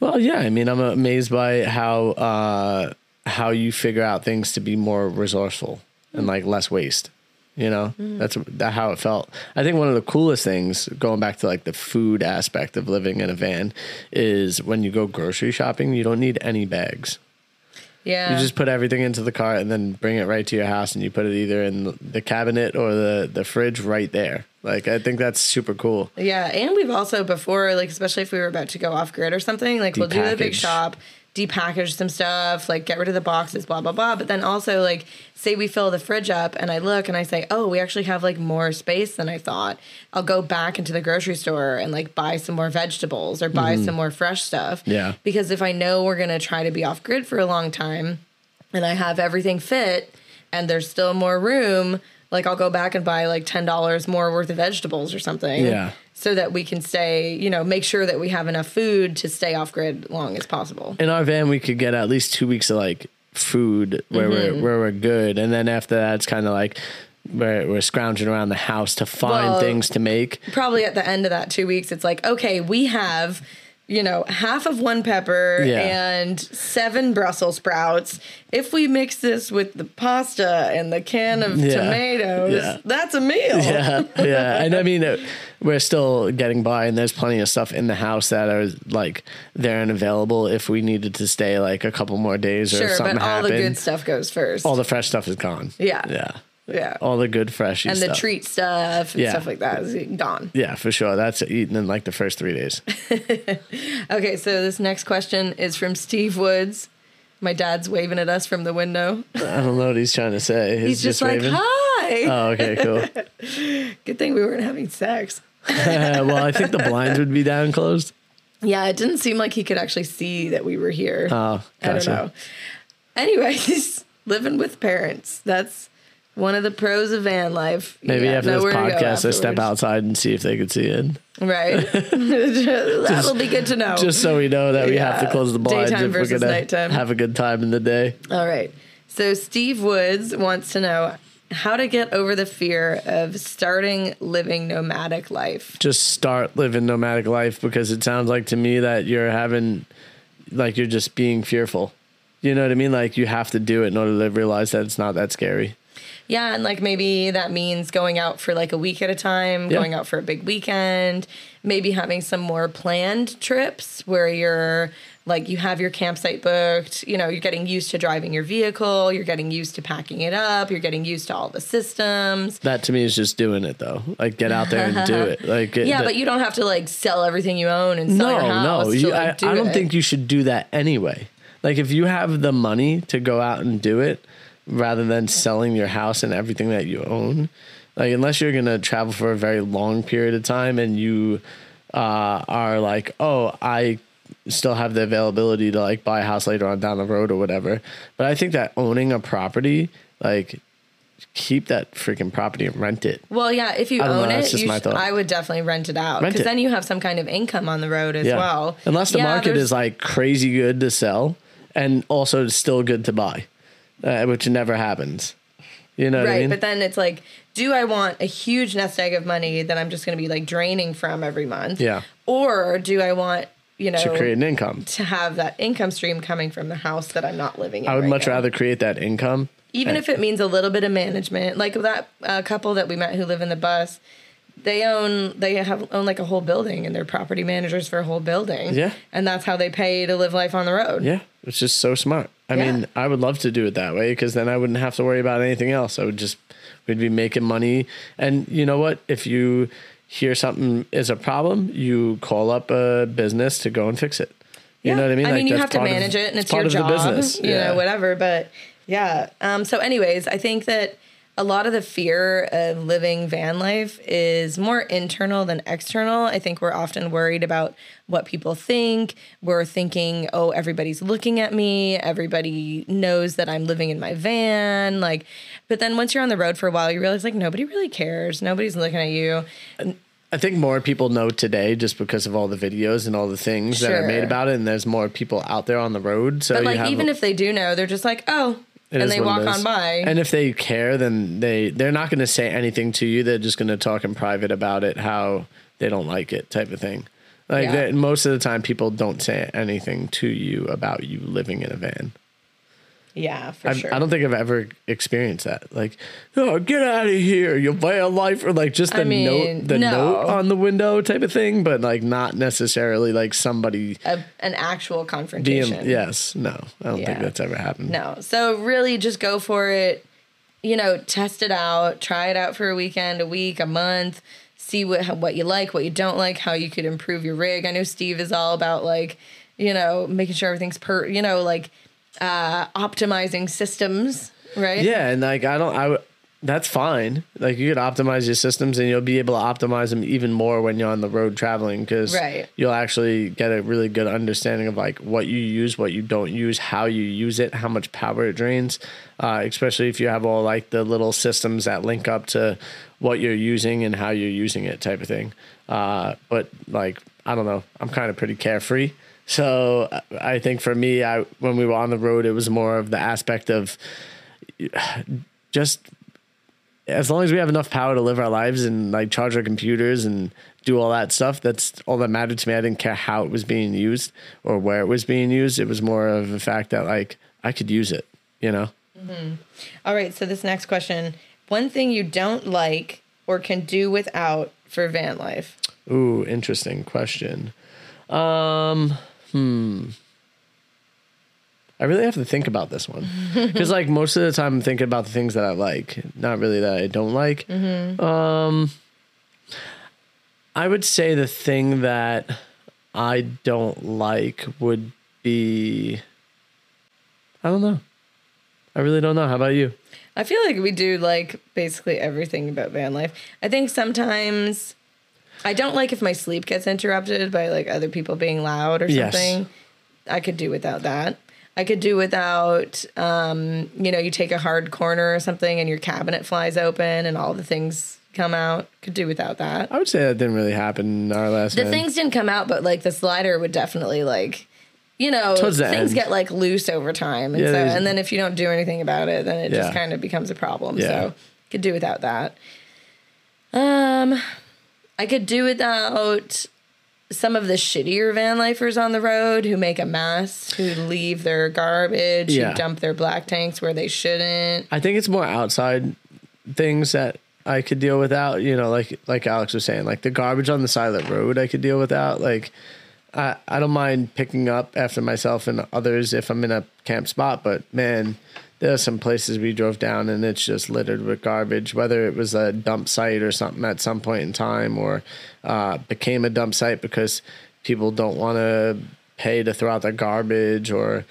Well, yeah. I mean, I'm amazed by how uh, how you figure out things to be more resourceful and like less waste. You know, that's that how it felt. I think one of the coolest things, going back to like the food aspect of living in a van, is when you go grocery shopping, you don't need any bags. Yeah. You just put everything into the cart and then bring it right to your house, and you put it either in the cabinet or the the fridge right there. Like I think that's super cool. Yeah, and we've also before, like especially if we were about to go off grid or something, like we'll do the big shop, depackage some stuff, like get rid of the boxes, blah blah blah. But then also like say we fill the fridge up and I look and I say, Oh, we actually have like more space than I thought. I'll go back into the grocery store and like buy some more vegetables or buy mm-hmm. some more fresh stuff. Yeah. Because if I know we're gonna try to be off grid for a long time and I have everything fit and there's still more room, like I'll go back and buy like ten dollars more worth of vegetables or something. Yeah. So that we can stay, you know, make sure that we have enough food to stay off grid long as possible. in our van we could get at least two weeks of like food where we're mm-hmm. where we're good and then after that it's kind of like we're, we're scrounging around the house to find Well- things to make. Probably at the end of that two weeks, it's like, okay, we have, you know, half of one pepper Yeah. and seven Brussels sprouts. If we mix this with the pasta and the can of Yeah. tomatoes, Yeah. that's a meal. Yeah, yeah, and I mean, uh, we're still getting by, and there's plenty of stuff in the house that are like there and available if we needed to stay like a couple more days or Sure, something but all happened. the good stuff goes first. all the fresh stuff is gone. Yeah. yeah, yeah. all the good fresh and the stuff. treat stuff and Yeah. stuff like that is gone. Yeah, for sure. That's eaten in like the first three days. Okay, so this next question is from Steve Woods. My dad's waving at us from the window. I don't know what he's trying to say. He's just, like, waving. "Hi." Oh, okay, cool. Good thing we weren't having sex. well, I think the blinds would be down closed. Yeah, it didn't seem like he could actually see that we were here. Oh, I don't gotcha. know. Anyways, living with parents. That's one of the pros of van life. Maybe got after this to podcast, I step outside and see if they could see it. Right. That'll be good to know. Just so we know that we have to close the blinds Daytime if we're gonna have a good time in the day. All right. So Steve Woods wants to know how to get over the fear of starting living nomadic life. Just start living nomadic life because it sounds like to me that you're having, like you're just being fearful. You know what I mean? Like you have to do it in order to realize that it's not that scary. Yeah, and like maybe that means going out for like a week at a time, Yeah. going out for a big weekend, maybe having some more planned trips where you're like you have your campsite booked, you know, you're getting used to driving your vehicle, you're getting used to packing it up, you're getting used to all the systems. That to me is just doing it though. Like get out there and do it. Like it- Yeah, but you don't have to like sell everything you own and sell no, your house. no. to, You, like, I, do I don't it. think you should do that anyway. Like if you have the money to go out and do it, rather than selling your house and everything that you own, like unless you're gonna travel for a very long period of time and you uh, are like, oh, I still have the availability to like buy a house later on down the road or whatever. But I think that owning a property, like keep that freaking property and rent it. Well, yeah, if you don't know, own it, you sh- I would definitely rent it out because then you have some kind of income on the road as Yeah. well. Unless the Yeah, market there's- is like crazy good to sell and also still good to buy, uh, which never happens. You know what right, I mean? but then it's like, do I want a huge nest egg of money that I'm just going to be like draining from every month? Yeah. Or do I want you know to create an income. to have that income stream coming from the house that I'm not living in? I would right much now? rather create that income. even if it means a little bit of management like that uh, couple that we met who live in the bus they own they have own like a whole building and they're property managers for a whole building Yeah. and that's how they pay to live life on the road Yeah, it's just so smart. I Yeah. mean, I would love to do it that way because then I wouldn't have to worry about anything else. I would just we'd be making money. And you know what? If you hear something is a problem, you call up a business to go and fix it. You know what I mean? I mean, Like, you have to part of- manage it, and it's, part your of job, the business. you yeah. know, whatever. But yeah. Um, so, anyways, I think that a lot of the fear of living van life is more internal than external. I think we're often worried about what people think. We're thinking, oh, everybody's looking at me. Everybody knows that I'm living in my van. Like, but then once you're on the road for a while, you realize like nobody really cares. Nobody's looking at you. I think more people know today just because of all the videos and all the things that are made about it, and there's more people out there on the road. So But like, have even if they do know, they're just like, oh, It and they walk on by. And if they care, then they they're not going to say anything to you. They're just going to talk in private about it, how they don't like it, type of thing. Like Yeah. that, most of the time, people don't say anything to you about you living in a van. Yeah, for I, sure. I don't think I've ever experienced that. Like, oh, get out of here, your van life, or like just the I mean, note, the no. note on the window type of thing, but like not necessarily like somebody a, an actual confrontation. Yes, no, I don't think that's ever happened. No. So really just go for it. You know, test it out, try it out for a weekend, a week, a month, see what what you like, what you don't like, how you could improve your rig. I know Steve is all about like, you know, making sure everything's per, you know, like uh optimizing systems, right? Yeah, and like I don't, I w- that's fine. Like you could optimize your systems, and you'll be able to optimize them even more when you're on the road traveling because Right. you'll actually get a really good understanding of like what you use, what you don't use, how you use it, how much power it drains. Uh, especially if you have all like the little systems that link up to what you're using and how you're using it, type of thing. Uh, but like I don't know, I'm kind of pretty carefree. So I think for me, I when we were on the road, it was more of the aspect of just as long as we have enough power to live our lives and like charge our computers and do all that stuff, that's all that mattered to me. I didn't care how it was being used or where it was being used. It was more of the fact that like I could use it, you know? Hmm. All right, so this next question one thing you don't like or can do without for van life? Ooh, interesting question. Um, hmm. I really have to think about this one because, like, most of the time I'm thinking about the things that I like, not really that I don't like. Um, I would say the thing that I don't like would be, I don't know. I really don't know. How about you? I feel like we do like basically everything about van life. I think sometimes I don't like if my sleep gets interrupted by like other people being loud or Yes. something. I could do without that. I could do without, um, you know, you take a hard corner or something and your cabinet flies open and all the things come out. Could do without that. I would say that didn't really happen in our last. The things didn't come out, but like the slider would definitely like, you know, Towards the things end. get like loose over time, and Yeah, so there's- and then if you don't do anything about it, then it Yeah. just kind of becomes a problem. Yeah. So could do without that. Um, I could do without some of the shittier van lifers on the road who make a mess, who leave their garbage, Yeah. who dump their black tanks where they shouldn't. I think it's more outside things that I could deal without. You know, like like Alex was saying, like the garbage on the side of the road, I could deal without. Like, I I don't mind picking up after myself and others if I'm in a camp spot, but man. There are some places we drove down and it's just littered with garbage, whether it was a dump site or something at some point in time or uh, became a dump site because people don't want to pay to throw out their garbage or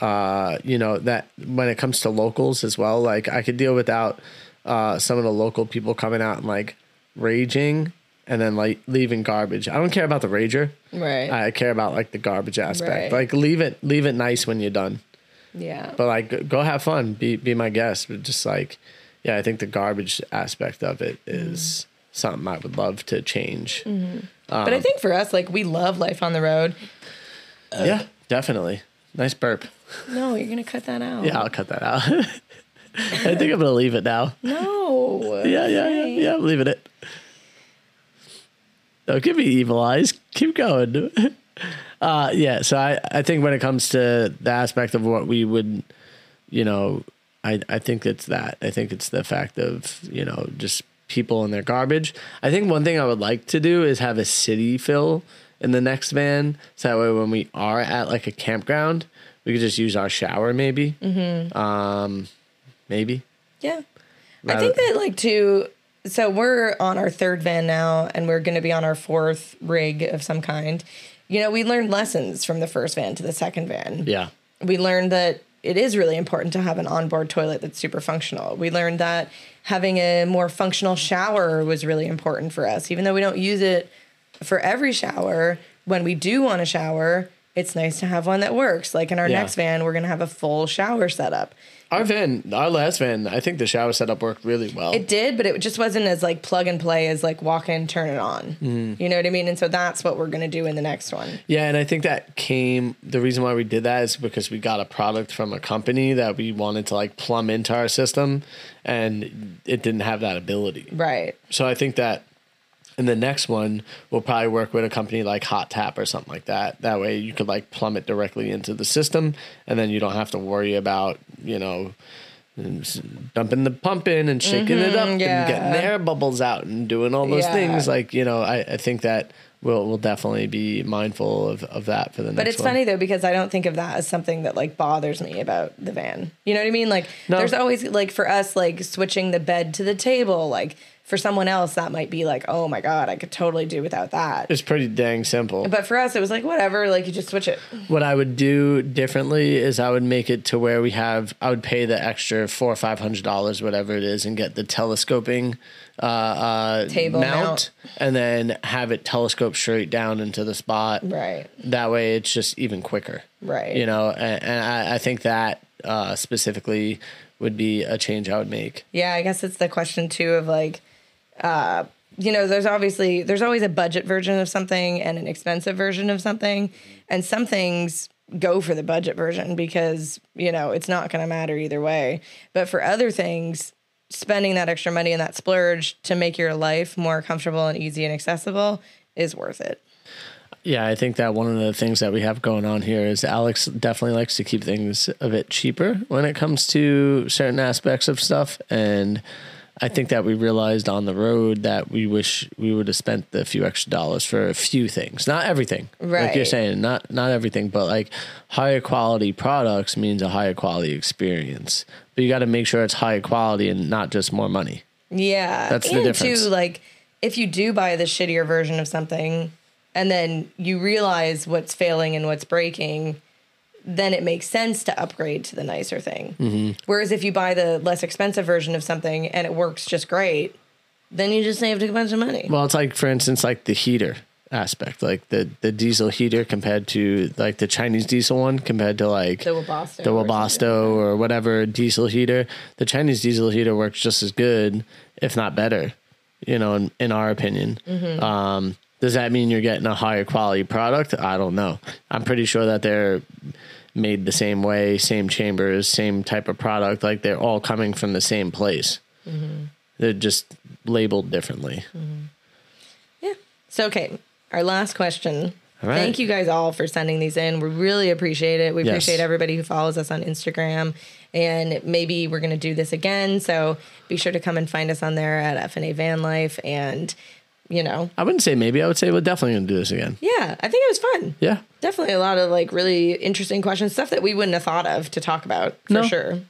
uh, you know that when it comes to locals as well like i could deal without uh, some of the local people coming out and like raging and then like leaving garbage i don't care about the rager Right. i care about like the garbage aspect Right. like leave it leave it nice when you're done yeah. but like go- have fun be be my guest but just like yeah i think the garbage aspect of it is mm-hmm. something i would love to change mm-hmm. but I um, think for us, like we love life on the road. yeah definitely nice burp No, you're gonna cut that out. yeah i'll cut that out i think i'm gonna leave it now No. Yeah, yeah, yeah, yeah. I'm leaving it. Don't give me evil eyes. Keep going. Uh, yeah. So I, I think when it comes to the aspect of what we would, you know, I, I think it's that. I think it's the fact of you know just people and their garbage. I think one thing I would like to do is have a city fill in the next van, so that way when we are at like a campground, we could just use our shower maybe. Mm-hmm. Um, maybe. Yeah. I think that like to so we're on our third van now and we're going to be on our fourth rig of some kind. You know, we learned lessons from the first van to the second van. Yeah. We learned that it is really important to have an onboard toilet that's super functional. We learned that having a more functional shower was really important for us. Even though we don't use it for every shower, when we do want to shower, it's nice to have one that works. Like in our Yeah. next van, we're going to have a full shower setup. Our van, our last van, I think the shower setup worked really well. It did, but it just wasn't as like plug and play as like walk in, turn it on. Mm-hmm. You know what I mean? And so that's what we're gonna do in the next one. yeah, and I think that came. The reason why we did that is because we got a product from a company that we wanted to like plumb into our system, and it didn't have that ability. Right. So I think that in the next one, we'll probably work with a company like Hot Tap or something like that. That way, you could like plumb it directly into the system, and then you don't have to worry about you know dumping the pump in and shaking it up Mm-hmm, yeah. and getting air bubbles out and doing all those Yeah. things. Like you know, I, I think that we'll we'll definitely be mindful of, of that for the next. But it's one. funny though because I don't think of that as something that like bothers me about the van. You know what I mean? Like No. there's always like for us like switching the bed to the table. Like for someone else that might be like, oh my god, I could totally do without that. It's pretty dang simple. But for us, it was like whatever. Like you just switch it. What I would do differently is I would make it to where we have I would pay the extra four or five hundred dollars, whatever it is, and get the telescoping uh, uh, Table mount. and then have it telescope straight down into the spot. Right. That way, it's just even quicker. Right. You know, and, and I, I think that uh, specifically would be a change I would make. Yeah, I guess it's the question too of like, uh, you know, there's obviously there's always a budget version of something and an expensive version of something, and some things go for the budget version because you know it's not going to matter either way. But for other things, spending that extra money and that splurge to make your life more comfortable and easy and accessible is worth it. Yeah, I think that one of the things that we have going on here is Alex definitely likes to keep things a bit cheaper when it comes to certain aspects of stuff. And I think that we realized on the road that we wish we would have spent the few extra dollars for a few things, not everything. Like you're saying, not not everything, but like higher quality products means a higher quality experience. But you got to make sure it's higher quality and not just more money. Yeah. That's the and difference. too, like if you do buy the shittier version of something and then you realize what's failing and what's breaking, then it makes sense to upgrade to the nicer thing. Mm-hmm. Whereas if you buy the less expensive version of something and it works just great, then you just saved a bunch of money. Well, it's like, for instance, like the heater aspect, like the, the diesel heater compared to like the Chinese diesel one compared to like The Webasto the or or whatever diesel heater. The Chinese diesel heater works just as good, if not better, you know, in, in our opinion. Mm-hmm. Um, does that mean you're getting a higher quality product? I don't know. I'm pretty sure that they're made the same way, same chambers, same type of product. Like they're all coming from the same place. Mm-hmm. They're just labeled differently. Yeah. So, okay, our last question. Right. Thank you guys all for sending these in. We really appreciate it. We Yes. appreciate everybody who follows us on Instagram. And maybe we're going to do this again. So be sure to come and find us on there at FNA Van Life. And, you know, I wouldn't say maybe. I would say we're definitely going to do this again. yeah, I think it was fun. Yeah. Definitely a lot of like really interesting questions, stuff that we wouldn't have thought of to talk about for No. sure.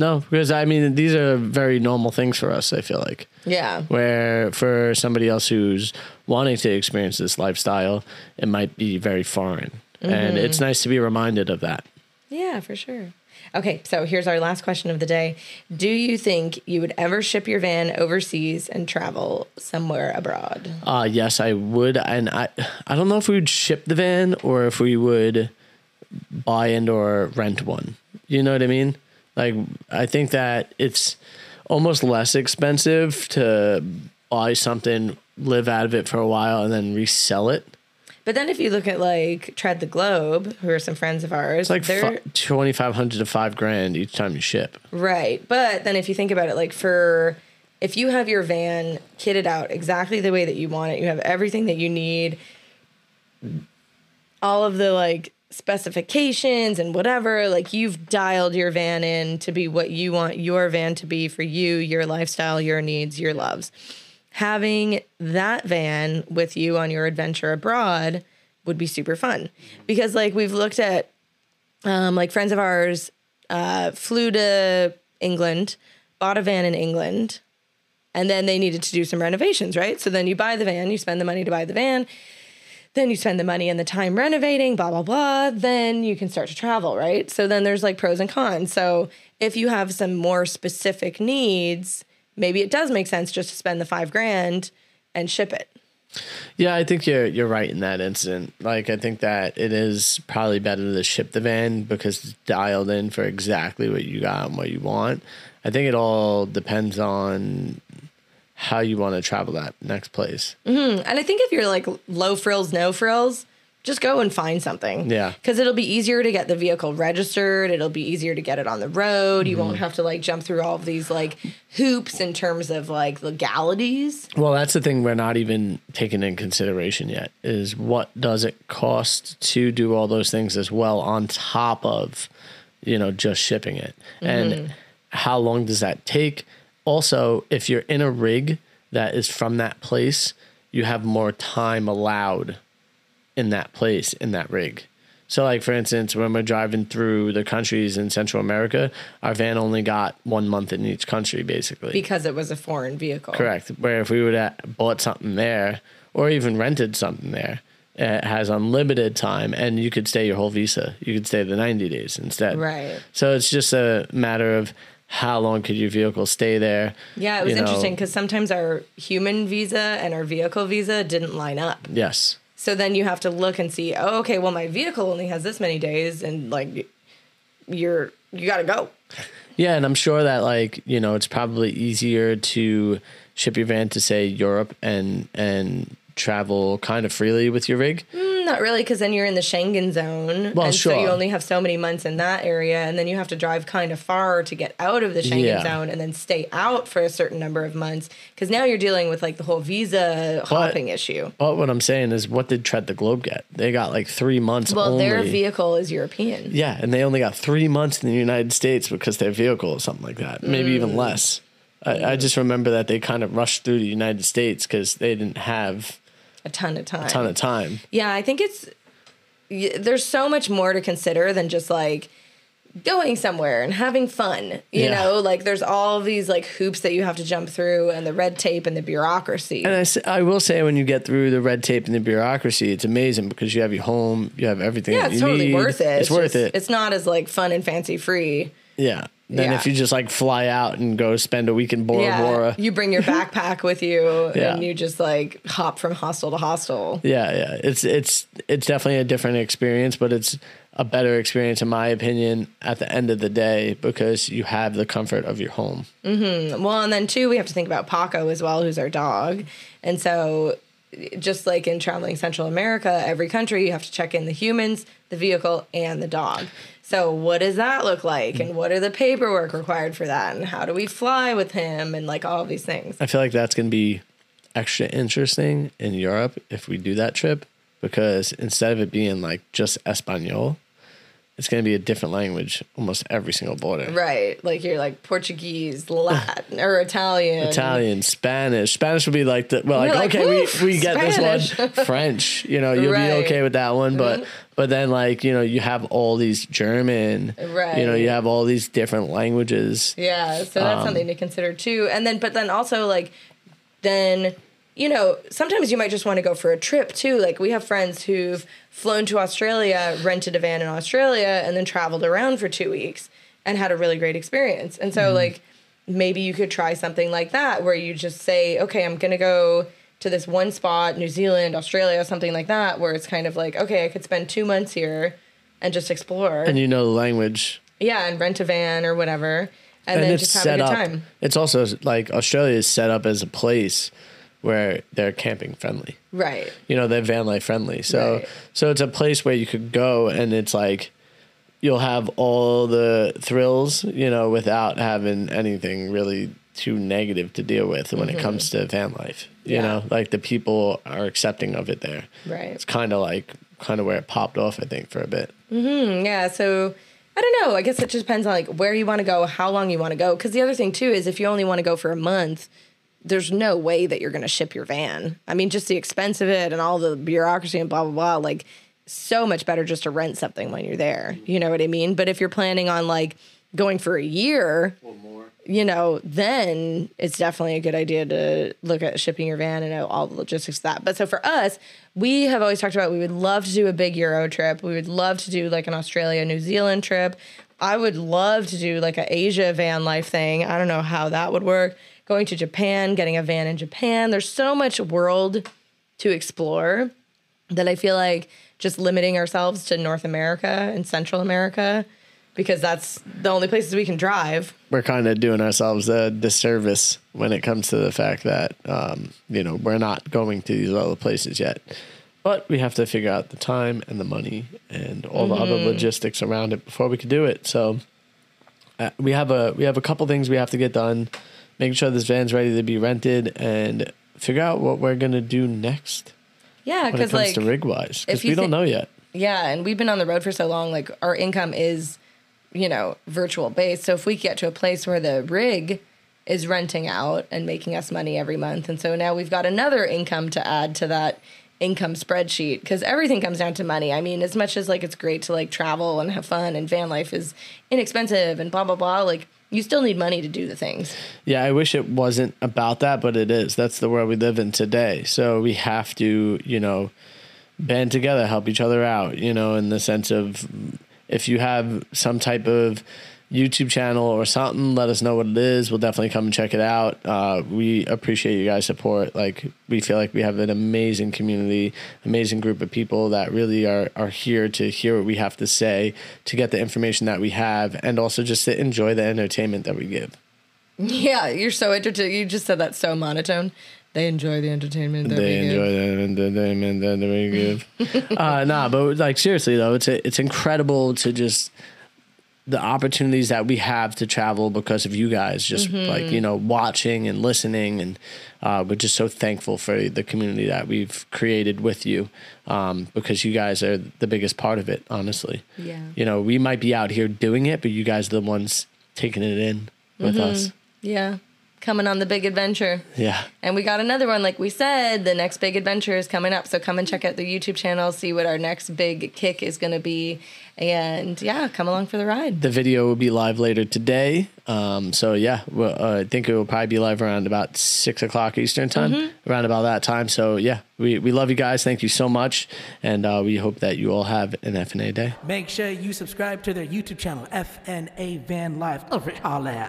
No, because I mean, these are very normal things for us, I feel like. Yeah. Where for somebody else who's wanting to experience this lifestyle, it might be very foreign. And mm-hmm. it's nice to be reminded of that. Yeah, for sure. Okay, so here's our last question of the day. Do you think you would ever ship your van overseas and travel somewhere abroad? Uh, yes, I would. And I, I don't know if we would ship the van or if we would buy and or rent one. You know what I mean? Like, I think that it's almost less expensive to buy something, live out of it for a while, and then resell it. But then if you look at like Tread the Globe, who are some friends of ours, It's like they're twenty five hundred to five grand each time you ship. right. But then if you think about it, like for if you have your van kitted out exactly the way that you want it, you have everything that you need, all of the like specifications and whatever, like you've dialed your van in to be what you want your van to be for you, your lifestyle, your needs, your loves. Having that van with you on your adventure abroad would be super fun because like we've looked at um, like friends of ours uh, flew to England, bought a van in England, and then they needed to do some renovations, right? So then you buy the van, you spend the money to buy the van, then you spend the money and the time renovating, blah, blah, blah. Then you can start to travel, right? So then there's like pros and cons. So if you have some more specific needs, maybe it does make sense just to spend the five grand and ship it. Yeah, I think you're you're right in that incident. Like I think that it is probably better to ship the van because it's dialed in for exactly what you got and what you want. I think it all depends on how you want to travel that next place. Mm-hmm. And I think if you're like low frills, no frills, just go and find something. Yeah. Because it'll be easier to get the vehicle registered. It'll be easier to get it on the road. You Mm-hmm. won't have to like jump through all of these like hoops in terms of like legalities. Well, that's the thing we're not even taking in consideration yet is what does it cost to do all those things as well on top of, you know, just shipping it. And how long does that take? Also, if you're in a rig that is from that place, you have more time allowed in that place in that rig. So, like for instance, when we're driving through the countries in Central America, our van only got one month in each country, basically. Because it was a foreign vehicle. Correct. Where if we would have bought something there or even rented something there, it has unlimited time and you could stay your whole visa. You could stay the 90 days instead. Right. So it's just a matter of how long could your vehicle stay there. Yeah, it was you know. interesting because sometimes our human visa and our vehicle visa didn't line up. Yes. So then you have to look and see, oh, okay, well, my vehicle only has this many days, and like you're, you got to go. Yeah, and I'm sure that like, you know, it's probably easier to ship your van to say Europe and and travel kind of freely with your rig. Mm, not really, because then you're in the Schengen zone, Well, and so you only have so many months in that area, and then you have to drive kind of far to get out of the Schengen Yeah. zone, and then stay out for a certain number of months, because now you're dealing with like the whole visa hopping issue. But what I'm saying is, what did Tread the Globe get? They got like three months. Well, only. their vehicle is European. Yeah, and they only got three months in the United States because their vehicle or something like that, maybe even Mm. less. I, I just remember that they kind of rushed through the United States because they didn't have A ton of time. a ton of time. Yeah, I think it's there's so much more to consider than just like going somewhere and having fun. You Yeah. know, like there's all these like hoops that you have to jump through and the red tape and the bureaucracy. And I, I will say, when you get through the red tape and the bureaucracy, it's amazing because you have your home, you have everything. yeah, it's totally need. worth it. It's, worth just- it. It's not as like fun and fancy free. Yeah. Then Yeah. if you just like fly out and go spend a week in Bora yeah, Bora. you bring your backpack with you Yeah. and you just like hop from hostel to hostel. Yeah, yeah. It's it's it's definitely a different experience, but it's a better experience in my opinion at the end of the day because you have the comfort of your home. Mhm. Well, and then too we have to think about Paco as well, who's our dog. And so, just like in traveling Central America, every country you have to check in the humans, the vehicle, and the dog. So, what does that look like? And what are the paperwork required for that? And how do we fly with him? And like all these things. I feel like that's going to be extra interesting in Europe if we do that trip because instead of it being like just Espanol, it's going to be a different language almost every single border. Right. Like you're like Portuguese, Latin, or Italian. Italian, Spanish. Spanish would be like the well, like, like, okay, we, we get this one. French, you know, you'll Right. Mm-hmm. be okay with that one, but but then like you know you have all these German, right. You know, you have all these different languages. Yeah, so Um, that's something to consider too. And then, but then also like, then you know, sometimes you might just want to go for a trip too. Like we have friends who've flown to Australia, rented a van in Australia, and then traveled around for two weeks and had a really great experience. And so Mm-hmm. like maybe you could try something like that where you just say, okay, I'm gonna go to this one spot, New Zealand, Australia, something like that, where it's kind of like, okay, I could spend two months here and just explore. And you know the language. yeah, and rent a van or whatever. And, then just have a good up. time. It's also like Australia is set up as a place where they're camping friendly. Right. You know, they're van life friendly. So Right. so it's a place where you could go and it's like you'll have all the thrills, you know, without having anything really too negative to deal with when it comes to van life. You Mm-hmm. Yeah. know, like the people are accepting of it there. Right. It's kind of like kind of where it popped off, I think, for a bit. Hmm. Yeah. So I don't know. I guess it just depends on like where you want to go, how long you want to go. Because the other thing too is if you only want to go for a month, there's no way that you're going to ship your van. I mean, just the expense of it and all the bureaucracy and blah blah blah. Like, so much better just to rent something when you're there. You know what I mean? But if you're planning on like going for a year, you know, then it's definitely a good idea to look at shipping your van and know all the logistics of that. But so for us, we have always talked about we would love to do a big Euro trip. We would love to do like an Australia, New Zealand trip. I would love to do like an Asia van life thing. I don't know how that would work. Going to Japan, getting a van in Japan. There's so much world to explore that I feel like just limiting ourselves to North America and Central America because that's the only places we can drive. we're kind of doing ourselves a disservice when it comes to the fact that um, you know we're not going to these other places yet but we have to figure out the time and the money and all the other logistics around it before we could do it so uh, we have a we have a couple things we have to get done making sure this van's ready to be rented and figure out what we're going to do next Yeah, because like to rig wise because if you we don't know yet Yeah, and we've been on the road for so long, like our income is, you know, virtual based. So if we get to a place where the rig is renting out and making us money every month, and so now we've got another income to add to that income spreadsheet because everything comes down to money. I mean, as much as like it's great to like travel and have fun and van life is inexpensive and blah blah blah, like you still need money to do the things. Yeah, I wish it wasn't about that, but it is. That's the world we live in today. So we have to, you know, band together, help each other out, you know, in the sense of if you have some type of YouTube channel or something, let us know what it is. We'll definitely come and check it out. Uh, we appreciate you guys' support. Like we feel like we have an amazing community, amazing group of people that really are are here to hear what we have to say, to get the information that we have, and also just to enjoy the entertainment that we give. Yeah, you're so entertaining. You just said that so monotone They enjoy the entertainment. They enjoy the entertainment. They're very good. uh, nah, but like seriously though, it's it's incredible to just the opportunities that we have to travel because of you guys. Just like you know, watching and listening, and uh, we're just so thankful for the community that we've created with you um, because you guys are the biggest part of it. Honestly, Yeah. You know, we might be out here doing it, but you guys are the ones taking it in with us. Yeah. Coming on the big adventure. Yeah. And we got another one, like we said, the next big adventure is coming up. So come and check out the YouTube channel, see what our next big kick is going to be. And yeah, come along for the ride. The video will be live later today. Um, so yeah, well, uh, I think it will probably be live around about six o'clock Eastern time, around about that time. So yeah, we, we love you guys. Thank you so much, and uh, we hope that you all have an FNA day. Make sure you subscribe to their YouTube channel, FNA Van Life. Over all that.